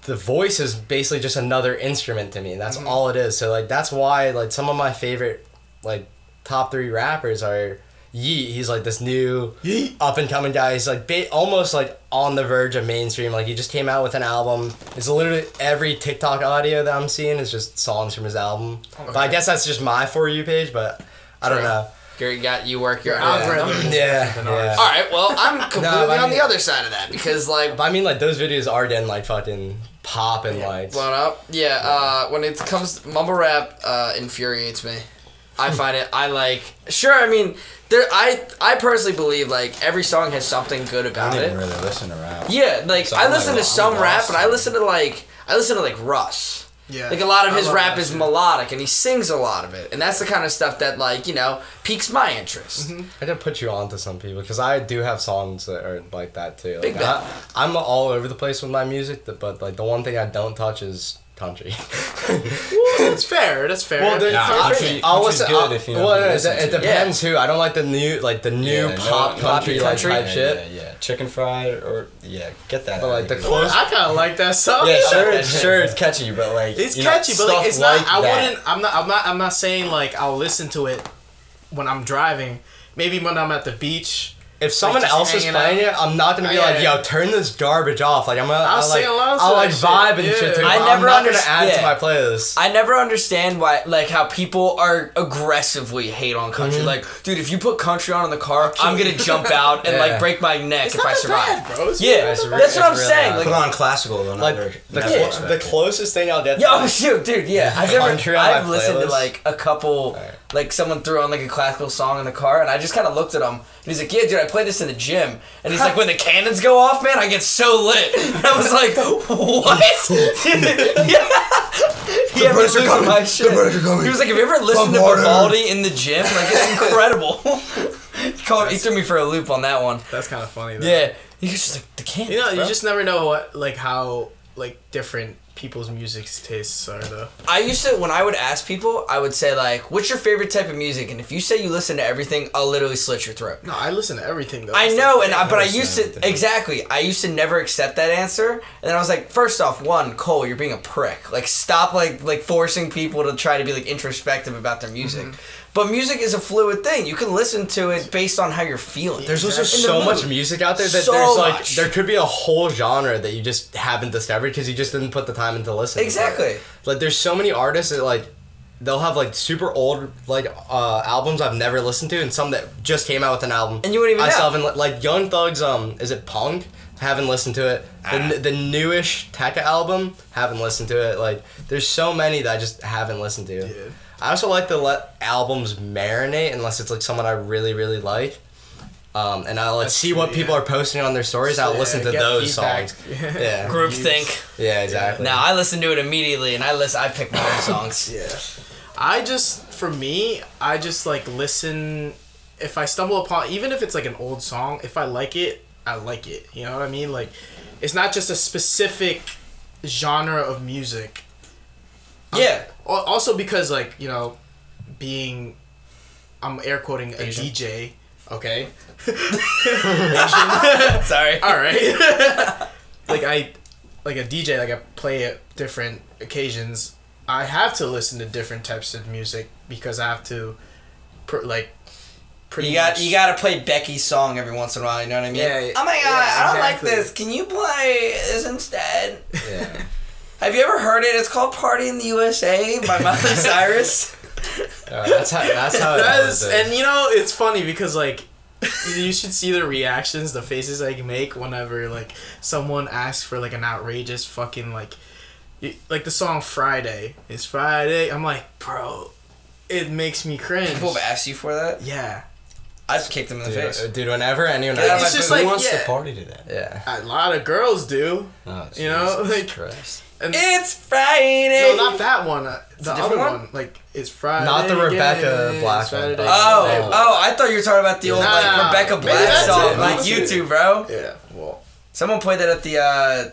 [SPEAKER 3] the voice is basically just another instrument to me. That's
[SPEAKER 2] Mm-hmm.
[SPEAKER 3] all it is. So like that's why like some of my favorite like top three rappers are. Yeat, he's like this new up and coming guy. He's like ba- almost like on the verge of mainstream. Like he just came out with an album. It's literally every TikTok audio that I'm seeing is just songs from his album. But I guess that's just my for you page. But I don't
[SPEAKER 2] Sure.
[SPEAKER 3] know.
[SPEAKER 1] Gary got you work your
[SPEAKER 2] Your
[SPEAKER 1] algorithm.
[SPEAKER 2] algorithm. is
[SPEAKER 3] Yeah, yeah.
[SPEAKER 1] All right, well, I'm completely
[SPEAKER 3] but I
[SPEAKER 1] on the other side of that because like
[SPEAKER 3] I mean, like those videos are getting like fucking pop and lights.
[SPEAKER 1] blown up. Yeah, uh, when it comes mumble rap, uh, infuriates me. I find it. I like. Sure, I mean, there. I I personally believe like every song has something good
[SPEAKER 4] I
[SPEAKER 1] about
[SPEAKER 4] don't
[SPEAKER 1] it.
[SPEAKER 4] even really listen to rap.
[SPEAKER 1] Yeah, like
[SPEAKER 4] So
[SPEAKER 1] I
[SPEAKER 4] I'm
[SPEAKER 1] listen
[SPEAKER 4] like,
[SPEAKER 1] to
[SPEAKER 4] I'm
[SPEAKER 1] some rap,
[SPEAKER 4] lost
[SPEAKER 1] but I listen to like I listen to like Russ.
[SPEAKER 2] Yeah.
[SPEAKER 1] Like a lot of
[SPEAKER 2] I
[SPEAKER 1] his
[SPEAKER 2] love
[SPEAKER 1] rap
[SPEAKER 2] that
[SPEAKER 1] is
[SPEAKER 2] shit.
[SPEAKER 1] melodic, and he sings a lot of it, and that's the kind of stuff that like you know piques my interest. Mm-hmm.
[SPEAKER 3] I did put you on to some people because I do have songs that are like that too.
[SPEAKER 1] Big
[SPEAKER 3] Like, I, I'm all over the place with my music, th- but like the one thing I don't touch is country.
[SPEAKER 2] It's fair. That's fair.
[SPEAKER 3] Well, then
[SPEAKER 4] Nah,
[SPEAKER 3] I'll,
[SPEAKER 4] country-
[SPEAKER 3] I'll listen.
[SPEAKER 4] good
[SPEAKER 3] I'll-
[SPEAKER 4] if you know
[SPEAKER 3] well,
[SPEAKER 4] who to
[SPEAKER 3] it,
[SPEAKER 4] listen
[SPEAKER 3] it
[SPEAKER 4] to.
[SPEAKER 3] depends who. I don't like the new, like the new
[SPEAKER 4] Yeah,
[SPEAKER 3] pop
[SPEAKER 4] no,
[SPEAKER 3] country, like type
[SPEAKER 4] yeah,
[SPEAKER 3] shit.
[SPEAKER 4] Yeah, yeah, chicken fried or yeah, get that.
[SPEAKER 3] But, like, the
[SPEAKER 4] here.
[SPEAKER 3] close-
[SPEAKER 2] I kind of like that song.
[SPEAKER 4] Yeah, sure, it's, sure, it's catchy, but like
[SPEAKER 2] It's
[SPEAKER 4] you know,
[SPEAKER 2] catchy, but like it's not. I
[SPEAKER 4] that.
[SPEAKER 2] wouldn't. I'm not. I'm not. I'm not saying like I'll listen to it when I'm driving. Maybe when I'm at the beach.
[SPEAKER 3] If someone
[SPEAKER 2] just
[SPEAKER 3] else is playing
[SPEAKER 2] out.
[SPEAKER 3] it, I'm not gonna be
[SPEAKER 2] Yeah,
[SPEAKER 3] like,
[SPEAKER 2] yeah.
[SPEAKER 3] "Yo, turn this garbage off." Like I'm gonna,
[SPEAKER 2] I'll
[SPEAKER 3] I'll
[SPEAKER 2] sing
[SPEAKER 3] like,
[SPEAKER 2] along to
[SPEAKER 3] I'll
[SPEAKER 2] that
[SPEAKER 3] like
[SPEAKER 2] shit.
[SPEAKER 3] vibe and
[SPEAKER 2] Yeah.
[SPEAKER 3] shit too.
[SPEAKER 1] I
[SPEAKER 3] but
[SPEAKER 1] never
[SPEAKER 3] I'm not
[SPEAKER 1] underst-
[SPEAKER 3] gonna add
[SPEAKER 1] yeah.
[SPEAKER 3] to my playlist.
[SPEAKER 1] I never understand why, like, how people are aggressively hate on country.
[SPEAKER 3] Mhm.
[SPEAKER 1] Like, dude, if you put country on in the car, I'm gonna jump out and like break my neck
[SPEAKER 2] It's
[SPEAKER 1] if
[SPEAKER 2] not
[SPEAKER 1] I
[SPEAKER 2] that
[SPEAKER 1] survive.
[SPEAKER 2] bad, bro. It's
[SPEAKER 1] Yeah, that's
[SPEAKER 2] that bad.
[SPEAKER 3] it's
[SPEAKER 1] what I'm
[SPEAKER 3] really
[SPEAKER 1] saying. Like,
[SPEAKER 4] put on classical though.
[SPEAKER 3] like the,
[SPEAKER 4] not
[SPEAKER 3] clo-
[SPEAKER 4] expect
[SPEAKER 3] the closest thing I'll get.
[SPEAKER 1] Yo, shoot, dude, yeah. I've never,
[SPEAKER 3] Country on my
[SPEAKER 1] I've listened to like a couple,
[SPEAKER 3] Alright.
[SPEAKER 1] Like someone threw on like a classical song in the car, and I just kind of looked at him, and he's like, "Yeah, dude, I play this in the gym," and he's like, "When the cannons go off, man, I get so lit." And I was like, "What?" yeah. He had me
[SPEAKER 4] British are coming.
[SPEAKER 1] my
[SPEAKER 4] The
[SPEAKER 1] shit.
[SPEAKER 4] British are coming.
[SPEAKER 1] He was like, "Have you ever listened to
[SPEAKER 4] water."
[SPEAKER 1] Vivaldi in the gym? Like, it's incredible." he, called, he threw me for a loop on that one.
[SPEAKER 2] That's kind of funny. Though.
[SPEAKER 1] Yeah, he was just like the cannons.
[SPEAKER 2] You know, you just never know what like how like different people's music tastes are though.
[SPEAKER 1] I used to when I would ask people, I would say like, "What's your favorite type of music?" And if you say you listen to everything, I'll literally slit your throat.
[SPEAKER 2] No, I listen to everything though.
[SPEAKER 1] I
[SPEAKER 2] It's
[SPEAKER 1] know,
[SPEAKER 2] like,
[SPEAKER 1] and I, but I used to
[SPEAKER 4] everything.
[SPEAKER 1] exactly. I used to never accept that answer, and then I was like, first off, one, Cole, you're being a prick. Like, stop like like forcing people to try to be like introspective about their music. Mm-hmm. But music is a fluid thing. You can listen to it based on how you're feeling.
[SPEAKER 3] There's also
[SPEAKER 1] In
[SPEAKER 3] so
[SPEAKER 1] mood.
[SPEAKER 3] much music out there that
[SPEAKER 1] So
[SPEAKER 3] there's like
[SPEAKER 1] much.
[SPEAKER 3] there could be a whole genre that you just haven't discovered because you just didn't put the time into listening.
[SPEAKER 1] Exactly.
[SPEAKER 3] Like there's so many artists that like they'll have like super old like uh, albums I've never listened to and some that just came out with an album
[SPEAKER 1] And you wouldn't even
[SPEAKER 3] I still
[SPEAKER 1] know.
[SPEAKER 3] haven't like Young Thug's um is it Punk haven't listened to it the,
[SPEAKER 1] Ah.
[SPEAKER 3] n the newish Tecca album haven't listened to it like there's so many that I just haven't listened to.
[SPEAKER 2] Yeah.
[SPEAKER 3] I also like to let albums marinate unless it's like someone I really really like. Um, and I like
[SPEAKER 2] That's
[SPEAKER 3] see
[SPEAKER 2] true,
[SPEAKER 3] what people are posting on their stories. I'll
[SPEAKER 2] Yeah,
[SPEAKER 3] listen to
[SPEAKER 2] get
[SPEAKER 3] those
[SPEAKER 2] feedback.
[SPEAKER 3] songs. Yeah.
[SPEAKER 1] Group
[SPEAKER 2] Views.
[SPEAKER 1] think.
[SPEAKER 3] Yeah, exactly.
[SPEAKER 1] Now I listen to it immediately, and I listen. I pick my own songs.
[SPEAKER 2] Yeah. I just for me, I just like listen if I stumble upon even if it's like an old song, if I like it, I like it. You know what I mean? Like it's not just a specific genre of music.
[SPEAKER 1] Yeah.
[SPEAKER 2] Al- Also because like, you know, being I'm air quoting a DJ, okay?
[SPEAKER 1] Sorry.
[SPEAKER 2] All right. like I, like a DJ, like I play at different occasions. I have to listen to different types of music because I have to, pr- like, pretty.
[SPEAKER 1] You got
[SPEAKER 2] much-
[SPEAKER 1] you got to play Becky's song every once in a while. You know what I mean?
[SPEAKER 2] Yeah,
[SPEAKER 1] Oh my god,
[SPEAKER 2] yeah,
[SPEAKER 1] I don't like this. Can you play this instead?
[SPEAKER 3] yeah.
[SPEAKER 1] Have you ever heard it? It's called "Party in the USA" by Miley Cyrus.
[SPEAKER 3] Uh, that's how. That's how. it
[SPEAKER 2] That's, and you know it's funny because like you should see the reactions, the faces I make whenever like someone asks for like an outrageous fucking like, like the song Friday. It's Friday. I'm like, bro, it makes me cringe.
[SPEAKER 1] People have asked you for that.
[SPEAKER 2] Yeah,
[SPEAKER 1] I've kicked them in the
[SPEAKER 3] dude,
[SPEAKER 1] face.
[SPEAKER 3] dude, whenever anyone
[SPEAKER 1] Get out of
[SPEAKER 2] It's
[SPEAKER 1] my
[SPEAKER 2] just
[SPEAKER 1] booth.
[SPEAKER 2] like
[SPEAKER 4] Who wants
[SPEAKER 2] yeah.
[SPEAKER 4] to party to that?
[SPEAKER 3] yeah.
[SPEAKER 2] a lot of girls do.
[SPEAKER 4] Oh,
[SPEAKER 2] You know,
[SPEAKER 4] Jesus
[SPEAKER 2] like-
[SPEAKER 4] Christ.
[SPEAKER 2] And
[SPEAKER 1] It's Friday.
[SPEAKER 2] no, not that one. uh, The other one?
[SPEAKER 1] one?
[SPEAKER 2] like it's Friday.
[SPEAKER 3] Not the Rebecca
[SPEAKER 2] again,
[SPEAKER 3] Black
[SPEAKER 2] it's
[SPEAKER 3] one.
[SPEAKER 2] Friday
[SPEAKER 1] Oh, oh! I thought you were talking about the old
[SPEAKER 2] Nah,
[SPEAKER 1] like Rebecca
[SPEAKER 2] maybe
[SPEAKER 1] Black song,
[SPEAKER 2] it,
[SPEAKER 1] like
[SPEAKER 2] that's
[SPEAKER 1] YouTube, bro.
[SPEAKER 2] Yeah. Well,
[SPEAKER 1] Someone played that at the uh,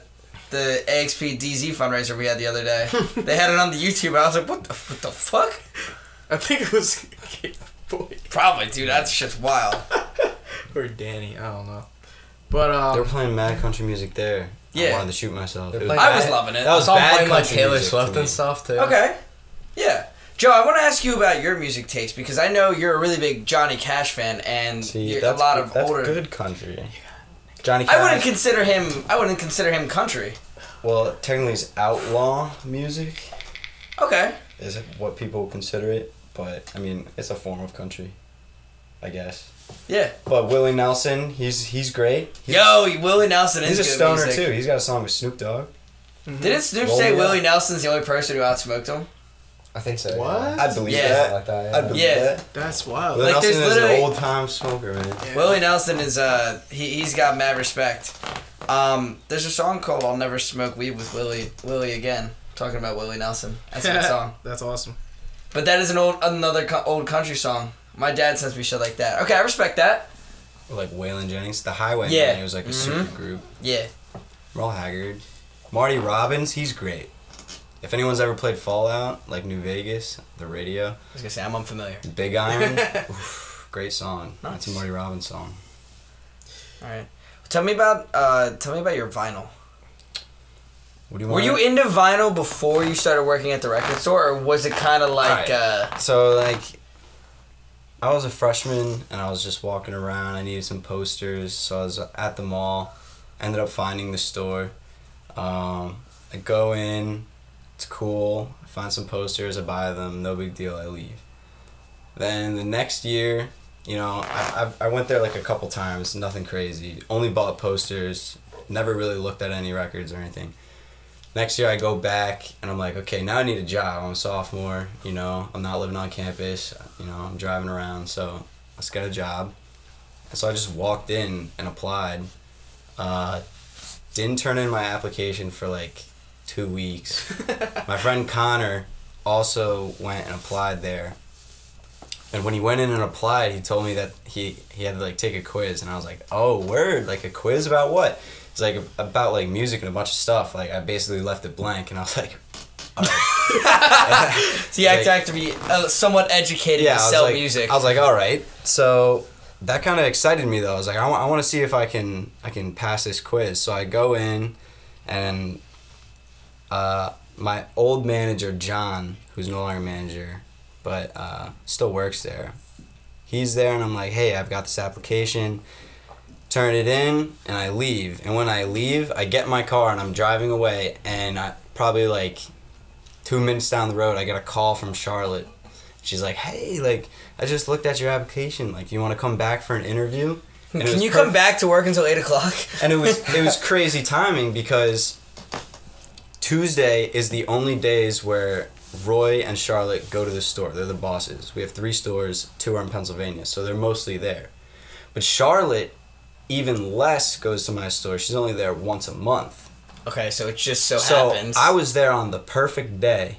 [SPEAKER 1] the AXP DZ fundraiser we had the other day. they had it on the YouTube. I was like, what the what the fuck?
[SPEAKER 2] I think it was Boy
[SPEAKER 1] Probably, dude. That shit's wild.
[SPEAKER 2] or Danny. I don't know. But
[SPEAKER 4] They were
[SPEAKER 2] um,
[SPEAKER 4] playing mad country music there.
[SPEAKER 1] Yeah.
[SPEAKER 4] I wanted to shoot myself.
[SPEAKER 3] They're
[SPEAKER 4] It was
[SPEAKER 3] playing
[SPEAKER 1] I was loving it.
[SPEAKER 4] That was
[SPEAKER 3] I saw
[SPEAKER 4] bad
[SPEAKER 3] playing like
[SPEAKER 4] country
[SPEAKER 3] Taylor
[SPEAKER 4] music
[SPEAKER 3] Swift
[SPEAKER 4] to
[SPEAKER 3] and
[SPEAKER 4] me.
[SPEAKER 3] stuff too.
[SPEAKER 1] Okay. Yeah. Joe, I want to ask you about your music taste because I know you're a really big Johnny Cash fan, and
[SPEAKER 4] See,
[SPEAKER 1] you're
[SPEAKER 4] that's
[SPEAKER 1] a lot
[SPEAKER 4] good,
[SPEAKER 1] of
[SPEAKER 4] that's
[SPEAKER 1] older.
[SPEAKER 4] good country. Johnny Cash.
[SPEAKER 1] I wouldn't consider him. I wouldn't consider him country.
[SPEAKER 4] well, technically, it's outlaw music.
[SPEAKER 1] Okay.
[SPEAKER 4] Is what people consider it, but I mean, it's a form of country. I guess.
[SPEAKER 1] Yeah.
[SPEAKER 4] But Willie Nelson, he's he's great. He's,
[SPEAKER 1] Yo, Willie Nelson is
[SPEAKER 4] he's a
[SPEAKER 1] good
[SPEAKER 4] stoner
[SPEAKER 1] music.
[SPEAKER 4] too. He's got a song with Snoop Dogg.
[SPEAKER 1] Didn't Snoop
[SPEAKER 4] Roll
[SPEAKER 1] say
[SPEAKER 4] me
[SPEAKER 1] Willie
[SPEAKER 4] up.
[SPEAKER 1] Nelson's the only person who outsmoked him?
[SPEAKER 3] I think so.
[SPEAKER 2] What?
[SPEAKER 3] Yeah.
[SPEAKER 4] I'd believe
[SPEAKER 1] Yeah.
[SPEAKER 4] that.
[SPEAKER 3] Like that, yeah.
[SPEAKER 4] I'd believe
[SPEAKER 1] Yeah.
[SPEAKER 4] that.
[SPEAKER 2] That's wild.
[SPEAKER 4] Willie
[SPEAKER 1] Like,
[SPEAKER 4] Nelson
[SPEAKER 1] there's
[SPEAKER 4] is an old time smoker, man.
[SPEAKER 2] Yeah.
[SPEAKER 1] Willie Nelson is uh he he's got mad respect. Um, there's a song called "I'll Never Smoke Weed with Willie Willie Again." Talking about Willie Nelson. That's a good song.
[SPEAKER 2] That's awesome.
[SPEAKER 1] But that is an old another co- old country song. My dad sends me shit like that. Okay, I respect that.
[SPEAKER 4] Or like Waylon Jennings, the Highway.
[SPEAKER 1] Yeah.
[SPEAKER 4] He was like a
[SPEAKER 1] Mhm.
[SPEAKER 4] super group.
[SPEAKER 1] Yeah.
[SPEAKER 4] Merle Haggard, Marty Robbins, he's great. If anyone's ever played Fallout, like New Vegas, the radio,
[SPEAKER 1] I was gonna say I'm unfamiliar.
[SPEAKER 4] Big Iron, oof, great song. That's a Marty Robbins song.
[SPEAKER 1] All right. Tell me about uh tell me about your vinyl.
[SPEAKER 4] What do you
[SPEAKER 1] Were you into vinyl before you started working at the record store, or was it kind of like
[SPEAKER 4] Alright.
[SPEAKER 1] uh
[SPEAKER 4] So like, I was a freshman and I was just walking around. I needed some posters, so I was at the mall. Ended up finding the store. Um, I go in, it's cool. I find some posters, I buy them. No big deal. I leave. Then the next year, you know, I, I I went there like a couple times. Nothing crazy. Only bought posters. Never really looked at any records or anything next year I go back and I'm like, okay, now I need a job. I'm a sophomore, you know, I'm not living on campus, you know, I'm driving around, so let's get a job. And so I just walked in and applied. Uh, didn't turn in my application for like two weeks. my friend Connor also went and applied there. And when he went in and applied, he told me that he, he had to like take a quiz, and I was like, "Oh, word! Like a quiz about what?" It's like about like music and a bunch of stuff. Like I basically left it blank, and I was like,
[SPEAKER 1] so you
[SPEAKER 4] Like-
[SPEAKER 1] act to be uh, somewhat educated
[SPEAKER 4] "Yeah."
[SPEAKER 1] to sell
[SPEAKER 4] like,
[SPEAKER 1] music?
[SPEAKER 4] I was like, "All right." So that kind of excited me though. I was like, I want to see if I can I can pass this quiz. So I go in, and uh, my old manager John, who's no longer manager, but uh, still works there. He's there, and I'm like, "Hey, I've got this application." Turn it in, and I leave. And when I leave, I get in my car and I'm driving away, and I probably like two minutes down the road, I get a call from Charlotte. She's like, "Hey, like I just looked at your application. Like, you want to come back for an interview?" And
[SPEAKER 1] Can you come back to work until eight o'clock?
[SPEAKER 4] And it was it was crazy timing because Tuesday is the only days where Roy and Charlotte go to the store. They're the bosses. We have three stores, two are in Pennsylvania, so they're mostly there. But Charlotte, even less, goes to my store. She's only there once a month.
[SPEAKER 1] Okay, so it just so,
[SPEAKER 4] So
[SPEAKER 1] happens.
[SPEAKER 4] I was there on the perfect day,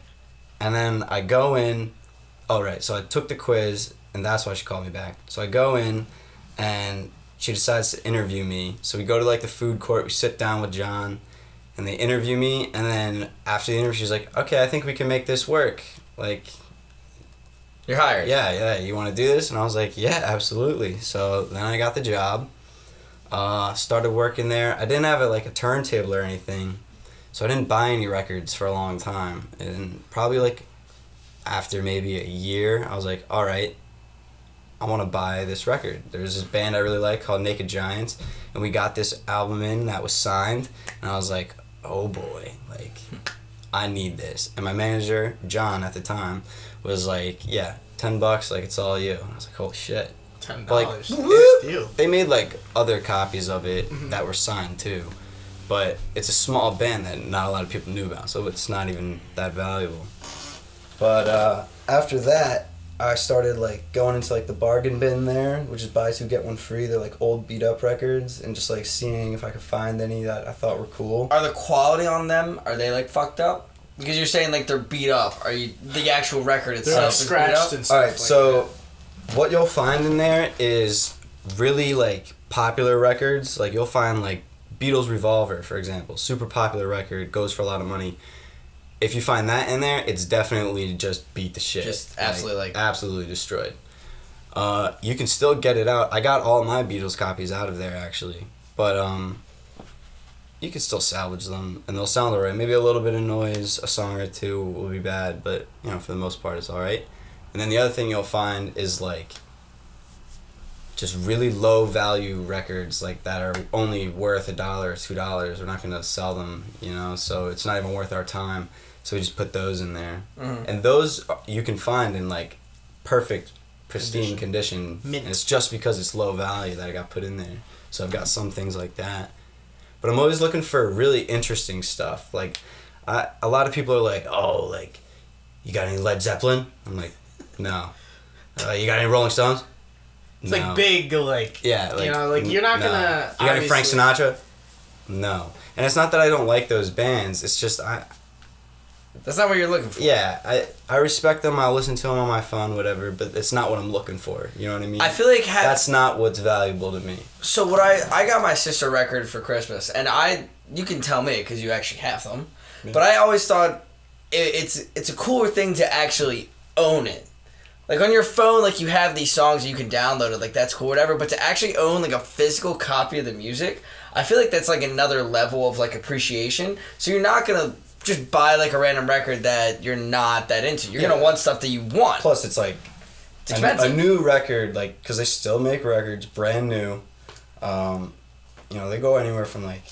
[SPEAKER 4] and then I go in. All right, so I took the quiz, and that's why she called me back. So I go in, and she decides to interview me. So we go to like the food court. We sit down with John, and they interview me. And then after the interview, she's like, "Okay, I think we can make this work. Like,
[SPEAKER 1] You're hired.
[SPEAKER 4] yeah, yeah, you want to do this?" And I was like, "Yeah, absolutely." So then I got the job. Uh, started working there. I didn't have a, like a turntable or anything, so I didn't buy any records for a long time. And probably like after maybe a year, I was like, "All right, I want to buy this record." There's this band I really like called Naked Giants, and we got this album in that was signed, and I was like, "Oh boy, like." I need this. And my manager, John, at the time, was like, yeah, 10 bucks, like, it's all you. And I was like, holy shit.
[SPEAKER 2] Ten
[SPEAKER 4] Like,
[SPEAKER 2] dollars.
[SPEAKER 4] it-
[SPEAKER 2] deal.
[SPEAKER 4] They made, like, other copies of it that were signed, too. But it's a small band that not a lot of people knew about, so it's not even that valuable. But uh, after that, I started, like, going into, like, the bargain bin there, which is buy two, get one free. They're, like, old beat-up records, and just, like, seeing if I could find any that I thought were cool.
[SPEAKER 1] Are the quality on them? Are they like fucked up? Because you're saying like they're beat up. Are you the actual record
[SPEAKER 2] They're
[SPEAKER 1] itself?
[SPEAKER 2] like
[SPEAKER 1] is beat
[SPEAKER 2] scratched
[SPEAKER 1] up?
[SPEAKER 2] and stuff.
[SPEAKER 4] All right,
[SPEAKER 2] like
[SPEAKER 4] so what you'll find in there is really like popular records. Like you'll find like Beatles Revolver, for example, super popular record, goes for a lot of money. If you find that in there, it's definitely just beat the shit.
[SPEAKER 1] Just absolutely, like-
[SPEAKER 4] absolutely destroyed. Uh, you can still get it out. I got all my Beatles copies out of there actually, but um, you can still salvage them, and they'll sound alright. Maybe a little bit of noise, a song or two will be bad, but you know for the most part it's alright. And then the other thing you'll find is like just really low value records like that are only worth a dollar or two dollars. We're not gonna sell them, you know, so it's not even worth our time. So we just put those in there,
[SPEAKER 1] Mhm.
[SPEAKER 4] and those you can find in like perfect pristine condition,
[SPEAKER 2] Mint.
[SPEAKER 4] and it's just because it's low value that I got put in there. So I've got some things like that, but I'm always looking for really interesting stuff. Like, I a lot of people are like, oh, like, you got any Led Zeppelin? I'm like, no. Uh, you got any Rolling Stones?
[SPEAKER 2] It's like big, like
[SPEAKER 4] Yeah, like
[SPEAKER 2] you know, like you're not
[SPEAKER 4] no.
[SPEAKER 2] gonna.
[SPEAKER 4] You got any Frank Sinatra? No. And it's not that I don't like those bands. It's just I
[SPEAKER 1] That's not what you're looking for.
[SPEAKER 4] yeah I I respect them. I'll listen to them on my phone, whatever. But it's not what I'm looking for. You know what I mean?
[SPEAKER 1] I feel like ha-
[SPEAKER 4] that's not what's valuable to me.
[SPEAKER 1] So what I I got my sister record for Christmas, and I you can tell me because you actually have them, but I always thought it, it's it's a cooler thing to actually own it. Like on your phone, like you have these songs you can download it, like that's cool, whatever. But to actually own like a physical copy of the music, I feel like that's like another level of like appreciation. So you're not gonna just buy like a random record that you're not that into. You're
[SPEAKER 6] Yeah.
[SPEAKER 1] gonna want stuff that you want.
[SPEAKER 6] Plus, it's like
[SPEAKER 1] it's
[SPEAKER 6] a,
[SPEAKER 1] expensive.
[SPEAKER 6] a new record, like because they still make records, brand new. Um, you know, they go anywhere from like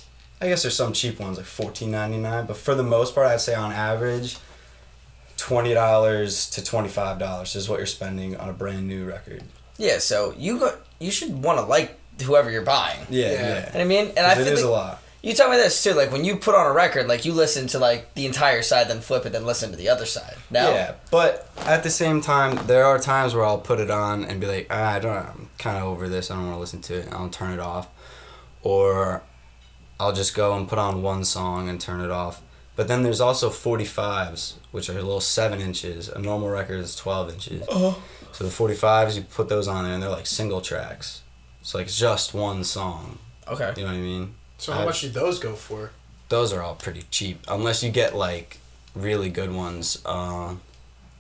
[SPEAKER 6] I guess there's some cheap ones like fourteen ninety nine, but for the most part, I'd say on average, twenty dollars to twenty five dollars is what you're spending on a brand new record.
[SPEAKER 1] yeah, so you go, you should want to like whoever you're buying.
[SPEAKER 6] Yeah,
[SPEAKER 2] Yeah.
[SPEAKER 6] yeah.
[SPEAKER 1] You I mean? And I feel
[SPEAKER 6] it is
[SPEAKER 1] like-
[SPEAKER 6] a lot.
[SPEAKER 1] You tell me this too. Like when you put on a record, like you listen to like the entire side, then flip it, then listen to the other side. No.
[SPEAKER 4] Yeah, but at the same time, there are times where I'll put it on and be like, ah, I don't. Know, I'm kind of over this. I don't want to listen to it. and I'll turn it off, or I'll just go and put on one song and turn it off. But then there's also 45s, which are a little seven inches. A normal record is 12 inches. So the 45s, you put those on there, and they're like single tracks. So like it's just one song.
[SPEAKER 1] Okay.
[SPEAKER 4] You know what I mean?
[SPEAKER 2] So how much do those go for?
[SPEAKER 4] those are all pretty cheap unless you get like really good ones uh,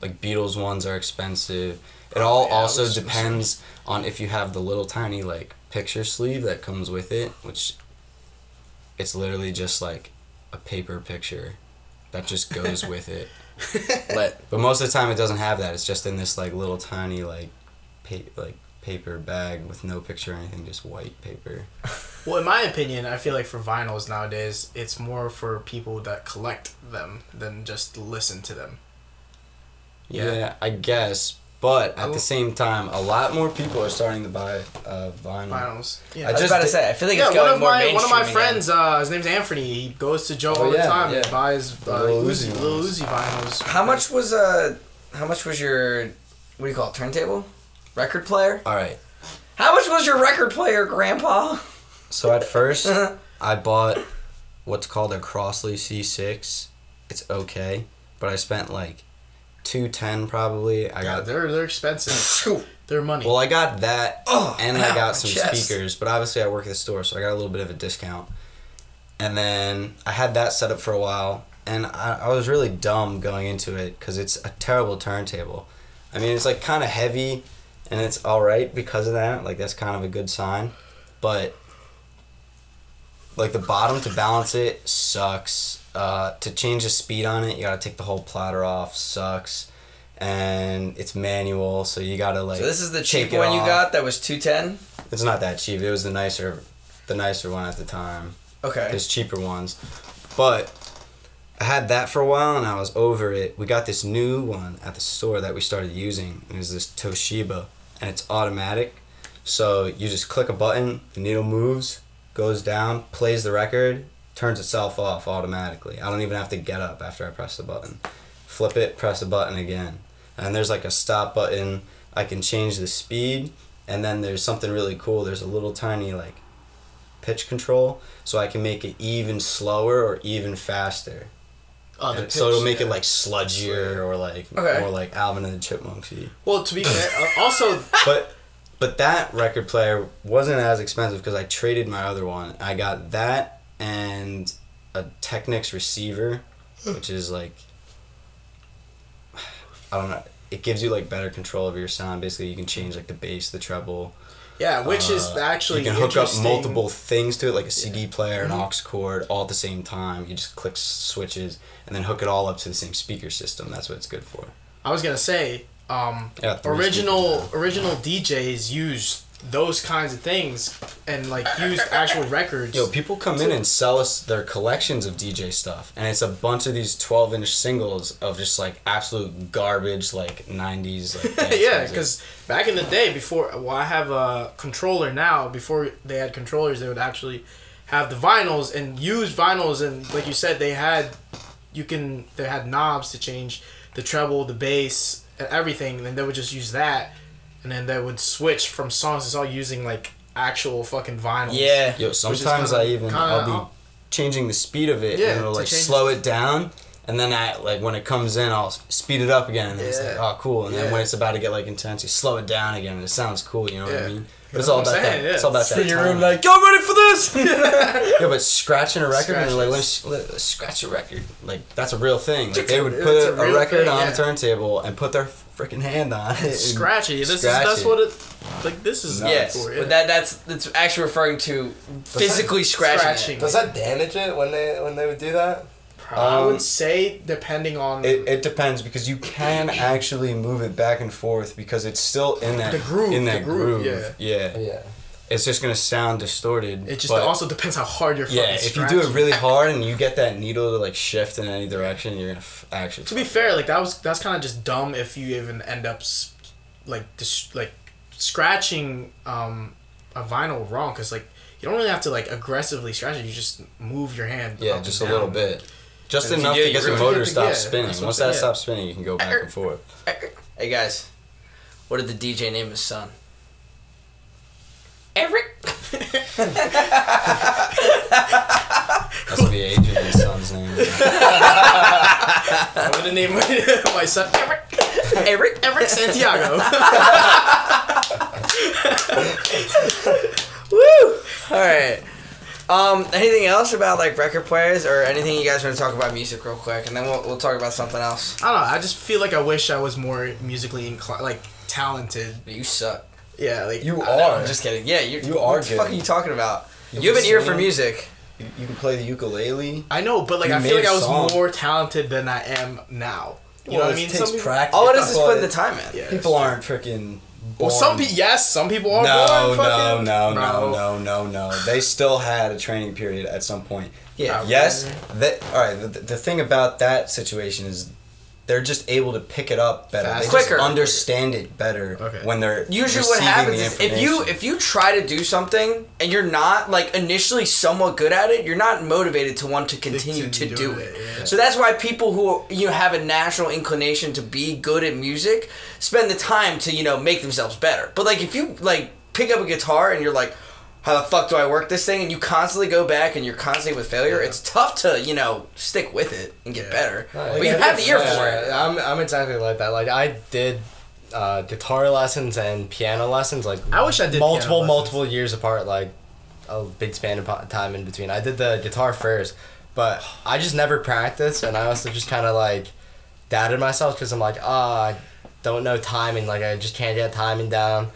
[SPEAKER 4] like beatles ones are expensive it all
[SPEAKER 2] Oh, yeah,
[SPEAKER 4] also depends on if you have the little tiny like picture sleeve that comes with it which it's literally just like a paper picture that just goes with it
[SPEAKER 1] Lit.
[SPEAKER 4] but most of the time it doesn't have that it's just in this like little tiny like pa- like paper bag with no picture or anything just white paper
[SPEAKER 2] Well, in my opinion, I feel like for vinyls nowadays, it's more for people that collect them than just listen to them.
[SPEAKER 4] Yeah,
[SPEAKER 2] Yeah.
[SPEAKER 4] I guess. But at the same time, a lot more people are starting to buy uh, vinyl.
[SPEAKER 2] Vinyls. Yeah.
[SPEAKER 1] I was
[SPEAKER 4] just
[SPEAKER 1] about to say. I feel like
[SPEAKER 2] yeah,
[SPEAKER 1] it's
[SPEAKER 2] one
[SPEAKER 1] going
[SPEAKER 2] of
[SPEAKER 1] more
[SPEAKER 2] my
[SPEAKER 1] mainstream
[SPEAKER 2] one of my
[SPEAKER 1] again.
[SPEAKER 2] friends, uh, his name's Anthony. He goes to Joe
[SPEAKER 4] Oh,
[SPEAKER 2] all the
[SPEAKER 4] yeah,
[SPEAKER 2] time
[SPEAKER 4] yeah.
[SPEAKER 2] and buys
[SPEAKER 4] The
[SPEAKER 2] uh,
[SPEAKER 4] Lil
[SPEAKER 2] Uzi,
[SPEAKER 4] Uzi
[SPEAKER 2] Lil. Uzi vinyls.
[SPEAKER 1] How much was uh, how much was your, what do you call it, turntable, record player?
[SPEAKER 4] All right.
[SPEAKER 1] How much was your record player, Grandpa?
[SPEAKER 4] So at first, I bought what's called a Crosley C6. It's okay, but I spent like two ten probably. I
[SPEAKER 2] Yeah,
[SPEAKER 4] got
[SPEAKER 2] they're they're expensive. They're money.
[SPEAKER 4] well, I got that,
[SPEAKER 1] Oh,
[SPEAKER 4] and
[SPEAKER 1] ow,
[SPEAKER 4] I got some
[SPEAKER 1] chest.
[SPEAKER 4] speakers. But obviously, I work at the store, so I got a little bit of a discount. And then I had that set up for a while, and I, I was really dumb going into it because it's a terrible turntable. I mean, it's like kind of heavy, and it's all right because of that. Like that's kind of a good sign, but like the bottom to balance it sucks. Uh, to change the speed on it, you gotta take the whole platter off. Sucks, and it's manual, so you gotta like.
[SPEAKER 1] So this is the cheap one you
[SPEAKER 4] off.
[SPEAKER 1] got that was two ten.
[SPEAKER 4] It's not that cheap. It was the nicer, the nicer one at the time.
[SPEAKER 1] Okay.
[SPEAKER 4] There's cheaper ones, but I had that for a while and I was over it. We got this new one at the store that we started using. It was this Toshiba, and it's automatic. So you just click a button, the needle moves, goes down, plays the record, turns itself off automatically. I don't even have to get up after I press the button. Flip it, press the button again. And there's like a stop button. I can change the speed, and then there's something really cool. There's a little tiny like pitch control, so I can make it even slower or even faster.
[SPEAKER 2] Oh, the
[SPEAKER 4] And so it'll
[SPEAKER 2] pitch,
[SPEAKER 4] make it like sludgier or like
[SPEAKER 1] Okay.
[SPEAKER 4] more like Alvin and the Chipmunksy.
[SPEAKER 2] Well, to be fair, uh, also
[SPEAKER 4] But but that record player wasn't as expensive because I traded my other one. I got that and a Technics receiver, which is like I don't know. It gives you like better control over your sound. Basically, you can change like the bass, the treble.
[SPEAKER 2] yeah, which is
[SPEAKER 4] Uh,
[SPEAKER 2] actually
[SPEAKER 4] you can hook up multiple things to it, like a CD player,
[SPEAKER 2] Mm-hmm.
[SPEAKER 4] an aux cord, all at the same time. You just click switches and then hook it all up to the same speaker system. That's what it's good for.
[SPEAKER 2] I was gonna say, um,
[SPEAKER 4] Yeah,
[SPEAKER 2] original original DJs use those kinds of things and like used actual records.
[SPEAKER 5] Yo, people come in and sell us their collections of DJ stuff, and it's a bunch of these twelve inch singles of just like absolute garbage, like nineties. Like,
[SPEAKER 2] yeah, because back in the day, before well, I have a controller now. Before they had controllers, they would actually have the vinyls and use vinyls, and like you said, they had you can they had knobs to change the treble, the bass, and everything, and then they would just use that, and then they would switch from songs. It's all using like actual fucking vinyl.
[SPEAKER 1] Yeah.
[SPEAKER 5] Yo, sometimes
[SPEAKER 2] kinda-
[SPEAKER 5] I even
[SPEAKER 2] kinda-
[SPEAKER 5] I'll be changing the speed of it,
[SPEAKER 2] Yeah,
[SPEAKER 5] and it'll like slow it down, and then I like when it comes in, I'll speed it up again, and then it's like, oh, cool. And then when it's about to get like intense, you slow it down again, and it sounds cool. You know what I mean? But it's all
[SPEAKER 2] what
[SPEAKER 5] about
[SPEAKER 2] I'm
[SPEAKER 5] that.
[SPEAKER 2] saying, yeah.
[SPEAKER 5] It's all about
[SPEAKER 1] Sit
[SPEAKER 5] that.
[SPEAKER 1] in your room
[SPEAKER 5] time.
[SPEAKER 1] like, y'all ready for this?
[SPEAKER 5] Yeah, but scratching a record and they're like, let's, let scratch a record. Like that's a real thing. Like they would put
[SPEAKER 2] a
[SPEAKER 5] a, record
[SPEAKER 2] thing,
[SPEAKER 5] on
[SPEAKER 2] yeah.
[SPEAKER 5] a turntable and put their freaking hand on it. and
[SPEAKER 2] Scratchy. This
[SPEAKER 5] scratch
[SPEAKER 2] is that's
[SPEAKER 5] it.
[SPEAKER 2] what it like. This is
[SPEAKER 1] yeah,
[SPEAKER 2] for
[SPEAKER 1] but that that's that's actually referring to physically scratching.
[SPEAKER 2] scratching.
[SPEAKER 1] It.
[SPEAKER 3] Does that damage it when they when they would do that?
[SPEAKER 2] I
[SPEAKER 5] Um,
[SPEAKER 2] would say depending on
[SPEAKER 5] It, it depends because you can actually move it back and forth because it's still in that
[SPEAKER 2] The groove,
[SPEAKER 5] In
[SPEAKER 2] the
[SPEAKER 5] that
[SPEAKER 2] groove,
[SPEAKER 5] groove, yeah.
[SPEAKER 3] Yeah.
[SPEAKER 5] It's just gonna sound distorted.
[SPEAKER 2] It just
[SPEAKER 5] but-
[SPEAKER 2] also depends how hard you're fucking
[SPEAKER 5] yeah. If you do it really hard and you get that needle to like shift in any direction, you're gonna f- actually.
[SPEAKER 2] To be fair, like that was that's kind of just dumb if you even end up like dis- like scratching um a vinyl wrong because like you don't really have to like aggressively scratch it. You just move your hand.
[SPEAKER 5] yeah, just a little bit. Just
[SPEAKER 1] And
[SPEAKER 5] enough to get the motor
[SPEAKER 2] good to-
[SPEAKER 5] stop
[SPEAKER 2] yeah,
[SPEAKER 5] spinning. Once that
[SPEAKER 2] saying.
[SPEAKER 5] stops spinning, you can go back and forth.
[SPEAKER 1] Hey guys, what did the DJ name his son? Eric.
[SPEAKER 5] That's gonna be Adrian's son's name.
[SPEAKER 2] I'm gonna name my, my son Eric.
[SPEAKER 1] Eric.
[SPEAKER 2] Eric Santiago.
[SPEAKER 1] Woo! All right. Um, anything else about like record players or anything you guys want to talk about music real quick, and then we'll, we'll talk about something else.
[SPEAKER 2] I don't know. I just feel like I wish I was more musically inclined, like talented.
[SPEAKER 1] You suck.
[SPEAKER 2] Yeah, like
[SPEAKER 4] You
[SPEAKER 1] I know,
[SPEAKER 4] are.
[SPEAKER 1] I'm just kidding. Yeah, you.
[SPEAKER 4] You
[SPEAKER 1] what
[SPEAKER 4] are
[SPEAKER 1] the fuck are you talking about?
[SPEAKER 4] You
[SPEAKER 1] You have an
[SPEAKER 4] can
[SPEAKER 1] ear for music.
[SPEAKER 4] You, you can play the ukulele.
[SPEAKER 2] I know, but like
[SPEAKER 4] You
[SPEAKER 2] I feel like I was
[SPEAKER 4] song.
[SPEAKER 2] more talented than I am now. You know what I mean?
[SPEAKER 4] takes
[SPEAKER 2] people-
[SPEAKER 4] practice.
[SPEAKER 1] All it is is
[SPEAKER 4] But
[SPEAKER 1] putting the time in.
[SPEAKER 2] Yeah,
[SPEAKER 4] People aren't freaking.
[SPEAKER 2] Well, some
[SPEAKER 4] born-
[SPEAKER 2] people, yes, some people are
[SPEAKER 4] No,
[SPEAKER 2] born
[SPEAKER 4] no,
[SPEAKER 2] fucking.
[SPEAKER 4] no, no, no, no, no. They still had a training period at some point.
[SPEAKER 1] Yeah.
[SPEAKER 2] Okay.
[SPEAKER 4] Yes. That all right. The, the thing about that situation is they're just able to pick it up better.
[SPEAKER 2] Fast.
[SPEAKER 4] They
[SPEAKER 1] Quicker.
[SPEAKER 4] just understand it better
[SPEAKER 2] Okay.
[SPEAKER 4] when they're
[SPEAKER 1] Usually, what happens is if you if you try to do something and you're not like initially somewhat good at it, you're not motivated to want to continue to
[SPEAKER 2] Continue
[SPEAKER 1] do it.
[SPEAKER 2] it, yeah.
[SPEAKER 1] So that's why people who you know, have a natural inclination to be good at music spend the time to you know make themselves better. But like if you like pick up a guitar and you're like, how the fuck do I work this thing? And you constantly go back and you're constantly with failure. It's tough to you know stick with it and get
[SPEAKER 2] Yeah.
[SPEAKER 1] better.
[SPEAKER 3] Right.
[SPEAKER 1] But you have the ear
[SPEAKER 3] yeah,
[SPEAKER 1] for it.
[SPEAKER 3] I'm, I'm exactly like that. Like I did uh, guitar lessons and piano lessons. Like
[SPEAKER 2] I wish I did
[SPEAKER 3] multiple, multiple years apart. Like a big span of time in between. I did the guitar first, but I just never practiced, and I also just kind of like doubted myself because I'm like, ah, I don't know timing. Like I just can't get timing down,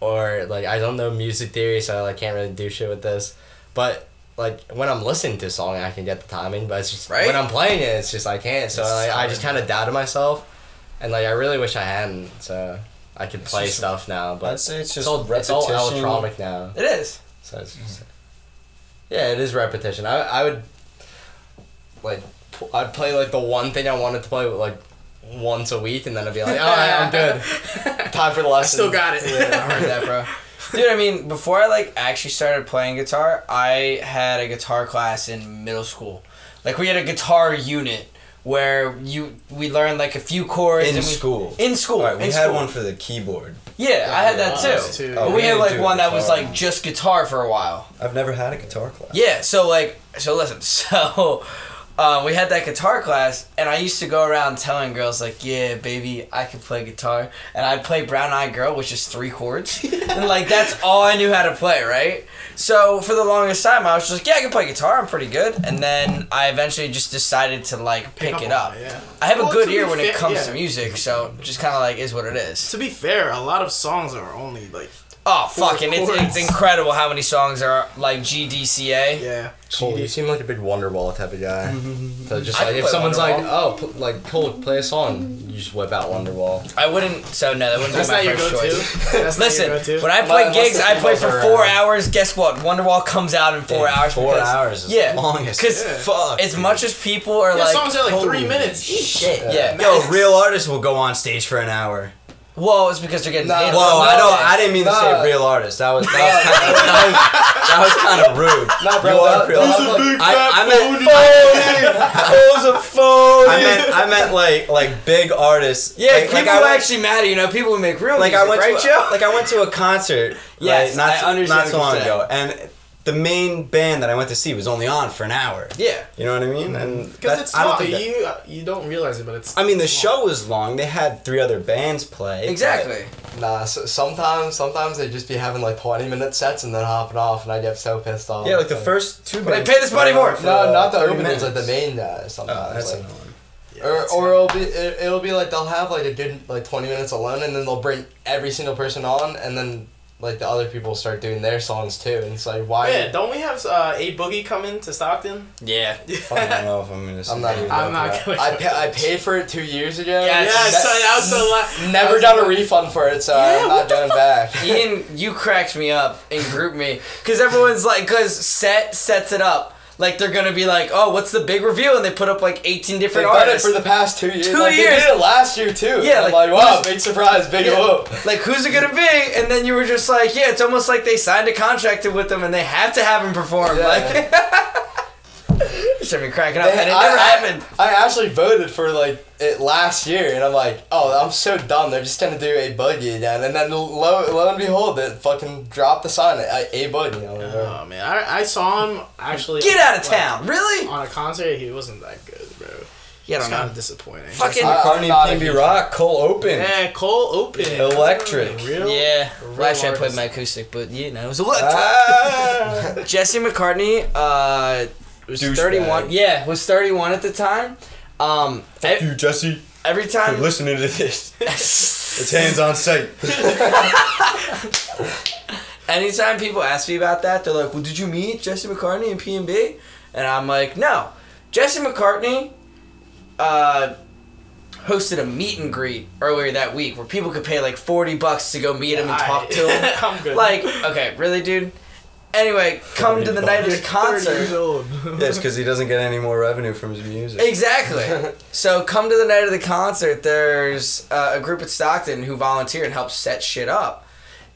[SPEAKER 3] or like I don't know music theory, so I like can't really do shit with this. But like when I'm listening to a song, I can get the timing, but it's just
[SPEAKER 1] Right?
[SPEAKER 3] when I'm playing it, it's just I can't. So
[SPEAKER 2] It's
[SPEAKER 3] like, I just kind of doubted myself, and like I really wish I hadn't. So I could play
[SPEAKER 4] just-
[SPEAKER 3] stuff now, but
[SPEAKER 4] I'd say it's
[SPEAKER 3] it's
[SPEAKER 4] just
[SPEAKER 3] all it's all electronic now.
[SPEAKER 1] It is.
[SPEAKER 3] So it's just, yeah, it is repetition. I I would like I'd play like the one thing I wanted to play with like once a week, and then I'd be like, all right, I'm good. Time for the
[SPEAKER 2] I
[SPEAKER 3] lesson.
[SPEAKER 2] still got it.
[SPEAKER 1] I heard that, bro. Dude, I mean, before I like actually started playing guitar, I had a guitar class in middle school. Like we had a guitar unit where you we learned like a few chords
[SPEAKER 4] in
[SPEAKER 1] and we,
[SPEAKER 4] school.
[SPEAKER 1] In school,
[SPEAKER 4] All right, we
[SPEAKER 1] in
[SPEAKER 4] had
[SPEAKER 1] school.
[SPEAKER 4] one for the keyboard.
[SPEAKER 1] Yeah, I had that too.
[SPEAKER 2] too.
[SPEAKER 4] Oh,
[SPEAKER 1] we
[SPEAKER 4] we
[SPEAKER 1] had like one that was like just guitar for a while.
[SPEAKER 4] I've never had a guitar class.
[SPEAKER 1] Yeah, so like, so listen, so um, we had that guitar class, and I used to go around telling girls like, "Yeah, baby, I can play guitar," and I'd play Brown Eyed Girl, which is three chords, and like that's all I knew how to play, right? So for the longest time, I was just like, "Yeah, I can play guitar. I'm pretty good," and then I eventually just decided to like pick,
[SPEAKER 2] up
[SPEAKER 1] it up.
[SPEAKER 2] yeah.
[SPEAKER 1] I have a good ear when it comes
[SPEAKER 2] yeah.
[SPEAKER 1] to music, so just kind of like is what it is.
[SPEAKER 2] To be fair, a lot of songs are only like
[SPEAKER 1] Oh, fucking! It's, it's incredible how many songs are like GDCA.
[SPEAKER 2] Yeah.
[SPEAKER 3] Cole, you seem like a big Wonderwall type of guy. so just
[SPEAKER 1] I
[SPEAKER 3] like
[SPEAKER 1] can
[SPEAKER 3] if
[SPEAKER 1] play
[SPEAKER 3] someone's like, oh, pl- like Cole, play a song, you just whip out Wonderwall.
[SPEAKER 1] I wouldn't. So no, that wouldn't
[SPEAKER 2] That's
[SPEAKER 1] be my
[SPEAKER 2] not your
[SPEAKER 1] first
[SPEAKER 2] go-to.
[SPEAKER 1] choice.
[SPEAKER 2] That's
[SPEAKER 1] Listen,
[SPEAKER 2] not your go-to.
[SPEAKER 1] when I play
[SPEAKER 3] Unless
[SPEAKER 1] gigs,
[SPEAKER 3] the
[SPEAKER 1] I play for
[SPEAKER 3] females
[SPEAKER 1] four
[SPEAKER 3] around.
[SPEAKER 1] hours. Guess what? Wonderwall comes out in four
[SPEAKER 4] Damn,
[SPEAKER 1] hours.
[SPEAKER 4] four
[SPEAKER 1] because-
[SPEAKER 4] hours is
[SPEAKER 1] yeah,
[SPEAKER 4] long as
[SPEAKER 1] because
[SPEAKER 4] fuck.
[SPEAKER 1] as much as people are
[SPEAKER 2] Yeah,
[SPEAKER 1] like,
[SPEAKER 2] songs are like three minutes each.
[SPEAKER 1] Shit, yeah.
[SPEAKER 4] Yo, real artists will go on stage for an hour.
[SPEAKER 1] Well, it's because they're getting
[SPEAKER 3] No,
[SPEAKER 1] paid.
[SPEAKER 4] Whoa, I don't. I didn't mean to
[SPEAKER 3] no.
[SPEAKER 4] say real artists. That was that was kind of that was, kind of rude.
[SPEAKER 3] Nah,
[SPEAKER 4] You are real- I, I meant
[SPEAKER 3] Cole's a phony.
[SPEAKER 4] I meant I meant like like big artists.
[SPEAKER 1] Yeah,
[SPEAKER 4] like,
[SPEAKER 1] people
[SPEAKER 4] like I
[SPEAKER 1] who
[SPEAKER 4] went,
[SPEAKER 1] actually matter. You know, people who make real
[SPEAKER 4] like
[SPEAKER 1] music,
[SPEAKER 4] I went
[SPEAKER 1] right,
[SPEAKER 4] to
[SPEAKER 1] Joe?
[SPEAKER 4] like I went to a concert.
[SPEAKER 1] Yes,
[SPEAKER 4] right, not
[SPEAKER 1] I
[SPEAKER 4] so-
[SPEAKER 1] understand
[SPEAKER 4] not so long ago, and the main band that I went to see was only on for an hour.
[SPEAKER 1] yeah.
[SPEAKER 4] You know what I mean? And
[SPEAKER 2] mm-hmm.
[SPEAKER 4] Because
[SPEAKER 2] it's
[SPEAKER 4] I don't
[SPEAKER 2] long.
[SPEAKER 4] You uh,
[SPEAKER 2] you don't realize it, but it's.
[SPEAKER 4] I mean, the
[SPEAKER 2] it's
[SPEAKER 4] show was long. They had three other bands play.
[SPEAKER 1] Exactly.
[SPEAKER 3] Nah, so, sometimes sometimes they just be having like 20 minute sets and then hopping off, and I get so pissed off.
[SPEAKER 4] Yeah, like the first two.
[SPEAKER 1] But I pay this money for.
[SPEAKER 3] No, not the
[SPEAKER 4] 30
[SPEAKER 3] openings, like the main guys. Sometimes.
[SPEAKER 4] Oh, that's
[SPEAKER 3] like,
[SPEAKER 4] annoying.
[SPEAKER 2] Yeah,
[SPEAKER 3] or
[SPEAKER 2] it's-
[SPEAKER 3] or it'll be it, it'll be like they'll have like a good like 20 minutes alone, and then they'll bring every single person on, and then like the other people start doing their songs too, and it's like why?
[SPEAKER 2] Yeah, don't we have uh, A Boogie coming to Stockton?
[SPEAKER 1] Yeah.
[SPEAKER 4] I don't know if I'm gonna.
[SPEAKER 3] I'm not even.
[SPEAKER 2] I'm not gonna-
[SPEAKER 3] I pa- I paid for it two years ago.
[SPEAKER 1] Yeah,
[SPEAKER 2] Yeah,
[SPEAKER 1] Yes.
[SPEAKER 2] so that was the la-
[SPEAKER 3] Never
[SPEAKER 2] that
[SPEAKER 3] got a refund for it, so
[SPEAKER 2] Yeah,
[SPEAKER 3] I'm not
[SPEAKER 2] the
[SPEAKER 3] going back.
[SPEAKER 1] Iain, you cracked me up and group me because everyone's like, because set sets it up like they're gonna be like, oh, what's the big reveal? And they put up like eighteen
[SPEAKER 3] They've
[SPEAKER 1] different
[SPEAKER 3] it
[SPEAKER 1] artists.
[SPEAKER 3] for the past two years.
[SPEAKER 1] Two
[SPEAKER 3] like,
[SPEAKER 1] years.
[SPEAKER 3] They did it last year too.
[SPEAKER 1] Yeah,
[SPEAKER 3] I'm
[SPEAKER 1] like,
[SPEAKER 3] like, wow, big surprise, big
[SPEAKER 1] Yeah.
[SPEAKER 3] whoop.
[SPEAKER 1] like, who's it gonna be? And then you were just like, yeah, it's almost like they signed a contract with them and they have to have him perform.
[SPEAKER 3] Yeah.
[SPEAKER 1] Like, should be cracking up,
[SPEAKER 3] They-
[SPEAKER 1] and it
[SPEAKER 3] I-
[SPEAKER 1] never
[SPEAKER 3] I-
[SPEAKER 1] happened.
[SPEAKER 3] I actually voted for like it last year, and I'm like, oh, I'm so dumb. They're just gonna do A Boogie again, and then lo, lo and behold, it fucking dropped the sign a, A Boogie. I'm
[SPEAKER 2] Oh man, I, I saw him actually.
[SPEAKER 1] Get out of
[SPEAKER 2] like,
[SPEAKER 1] town, really?
[SPEAKER 2] on a concert, he wasn't that good, bro.
[SPEAKER 1] Yeah, I
[SPEAKER 2] It's
[SPEAKER 1] don't
[SPEAKER 2] kind of disappointing.
[SPEAKER 1] Fucking-
[SPEAKER 3] I- I'm
[SPEAKER 4] McCartney,
[SPEAKER 3] not a
[SPEAKER 4] Rock, Cole Open.
[SPEAKER 2] Yeah, Cole Open.
[SPEAKER 4] Electric.
[SPEAKER 2] Real?
[SPEAKER 1] Yeah,
[SPEAKER 2] real
[SPEAKER 1] well, actually, I played my acoustic, but you know, it was a lot.
[SPEAKER 4] Ah.
[SPEAKER 1] Jesse McCartney uh, was
[SPEAKER 4] Douchebag.
[SPEAKER 1] 31. Yeah, was 31 at the time. Um,
[SPEAKER 4] Fuck
[SPEAKER 1] e-
[SPEAKER 4] you, Jesse.
[SPEAKER 1] every time.
[SPEAKER 4] For
[SPEAKER 1] time.
[SPEAKER 4] listening to this. It's hands on sight.
[SPEAKER 1] Anytime people ask me about that, they're like, "Well, did you meet Jesse McCartney and PNB?" And I'm like, "No, Jesse McCartney uh, hosted a meet and greet earlier that week where people could pay like 40 bucks to go meet him and talk to him."
[SPEAKER 2] I'm good.
[SPEAKER 1] like, okay, really, dude? Anyway, come to the night of the concert.
[SPEAKER 2] old.
[SPEAKER 4] Yeah, it's because he doesn't get any more revenue from his music.
[SPEAKER 1] Exactly. so come to the night of the concert. There's uh, a group at Stockton who volunteer and help set shit up.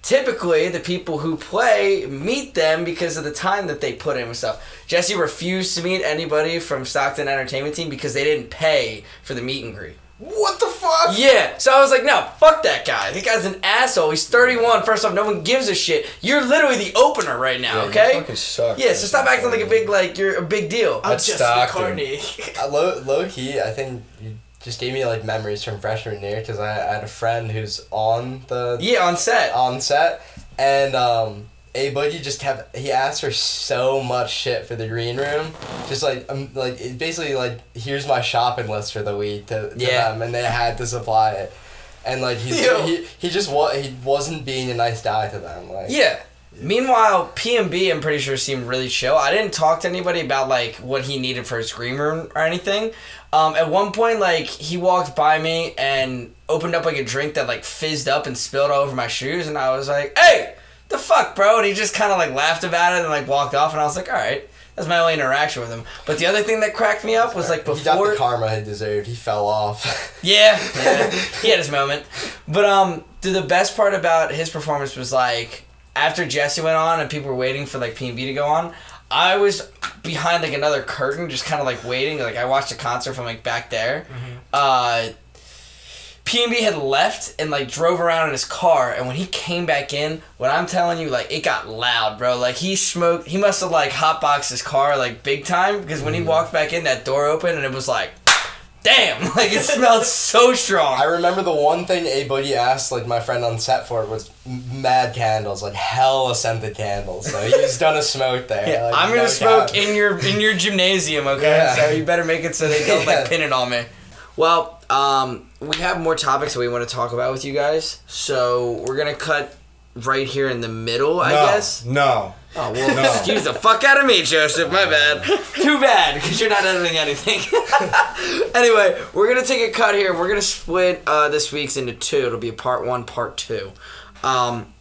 [SPEAKER 1] Typically, the people who play meet them because of the time that they put in with stuff. Jesse refused to meet anybody from Stockton Entertainment Team because they didn't pay for the meet and greet.
[SPEAKER 3] What the fuck?
[SPEAKER 1] Yeah, so I was like, no, fuck that guy. That guy's an asshole. He's 31. First off, no one gives a shit. You're literally the opener right now,
[SPEAKER 4] Yeah, you
[SPEAKER 1] okay?
[SPEAKER 4] fucking suck.
[SPEAKER 1] Yeah, so stop acting like a big, like, you're a big deal.
[SPEAKER 2] I'm
[SPEAKER 4] That's
[SPEAKER 2] Jesse
[SPEAKER 4] Stockton.
[SPEAKER 2] McCartney.
[SPEAKER 3] Uh, low, low key, I think you just gave me like memories from freshman year because I, I had a friend who's on the
[SPEAKER 1] Yeah, on set.
[SPEAKER 3] on set, and um, A Boogie just kept he asked for so much shit for the green room, just like um, like it basically like here's my shopping list for the week to, to
[SPEAKER 1] Yeah.
[SPEAKER 3] them, and they had to supply it, and like he's,
[SPEAKER 2] Yo.
[SPEAKER 3] he he just wa- he wasn't being a nice guy to them, like
[SPEAKER 1] Yeah. Meanwhile, PNB, I'm pretty sure seemed really chill. I didn't talk to anybody about like what he needed for his green room or anything. Um, at one point, like he walked by me and opened up like a drink that like fizzed up and spilled all over my shoes, and I was like, "Hey, the fuck, bro!" And he just kind of like laughed about it and like walked off, and I was like, "All right." That's my only interaction with him. But the other thing that cracked me up was like
[SPEAKER 3] he got
[SPEAKER 1] before
[SPEAKER 3] the karma he deserved. He fell off.
[SPEAKER 1] yeah, yeah. he had his moment. But um, dude, the best part about his performance was like after Jesse went on and people were waiting for like PNB to go on. I was behind like another curtain, just kind of like waiting. Like I watched a concert from like back there. Uh, PNB had left and like drove around in his car, and when he came back in, what I'm telling you, like it got loud, bro. Like he smoked. He must have like hotboxed his car like big time because when he mm-hmm. walked back in, that door opened and it was like, damn, like it smelled so strong.
[SPEAKER 3] I remember the one thing A Boogie asked like my friend on set for it was mad candles, like hella scented candles. So he's gonna smoke there.
[SPEAKER 1] Yeah,
[SPEAKER 3] like,
[SPEAKER 1] I'm gonna
[SPEAKER 3] no
[SPEAKER 1] smoke
[SPEAKER 3] doubt.
[SPEAKER 1] in your in your gymnasium, okay?
[SPEAKER 3] Yeah.
[SPEAKER 1] So you better make it so they don't
[SPEAKER 3] Yeah.
[SPEAKER 1] like pin it on me. Well, um, we have more topics that we want to talk about with you guys, so we're gonna cut right here in the middle, I
[SPEAKER 4] no,
[SPEAKER 1] guess.
[SPEAKER 4] No.
[SPEAKER 1] Oh well,
[SPEAKER 4] No.
[SPEAKER 1] excuse the fuck out of me, Joseph. My bad. Too bad, because you're not editing anything. anyway, we're gonna take a cut here. We're gonna split uh, this week's into two. It'll be a part one, part two. Um,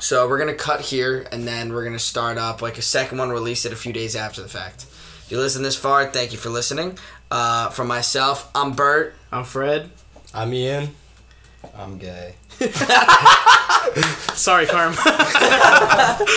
[SPEAKER 1] so we're gonna cut here, and then we're gonna start up like a second one. Release it a few days after the fact. If you listen this far, thank you for listening. Uh, from myself, I'm Bert.
[SPEAKER 2] I'm Fred.
[SPEAKER 3] I'm Iain.
[SPEAKER 4] I'm gay.
[SPEAKER 2] Sorry, Carm.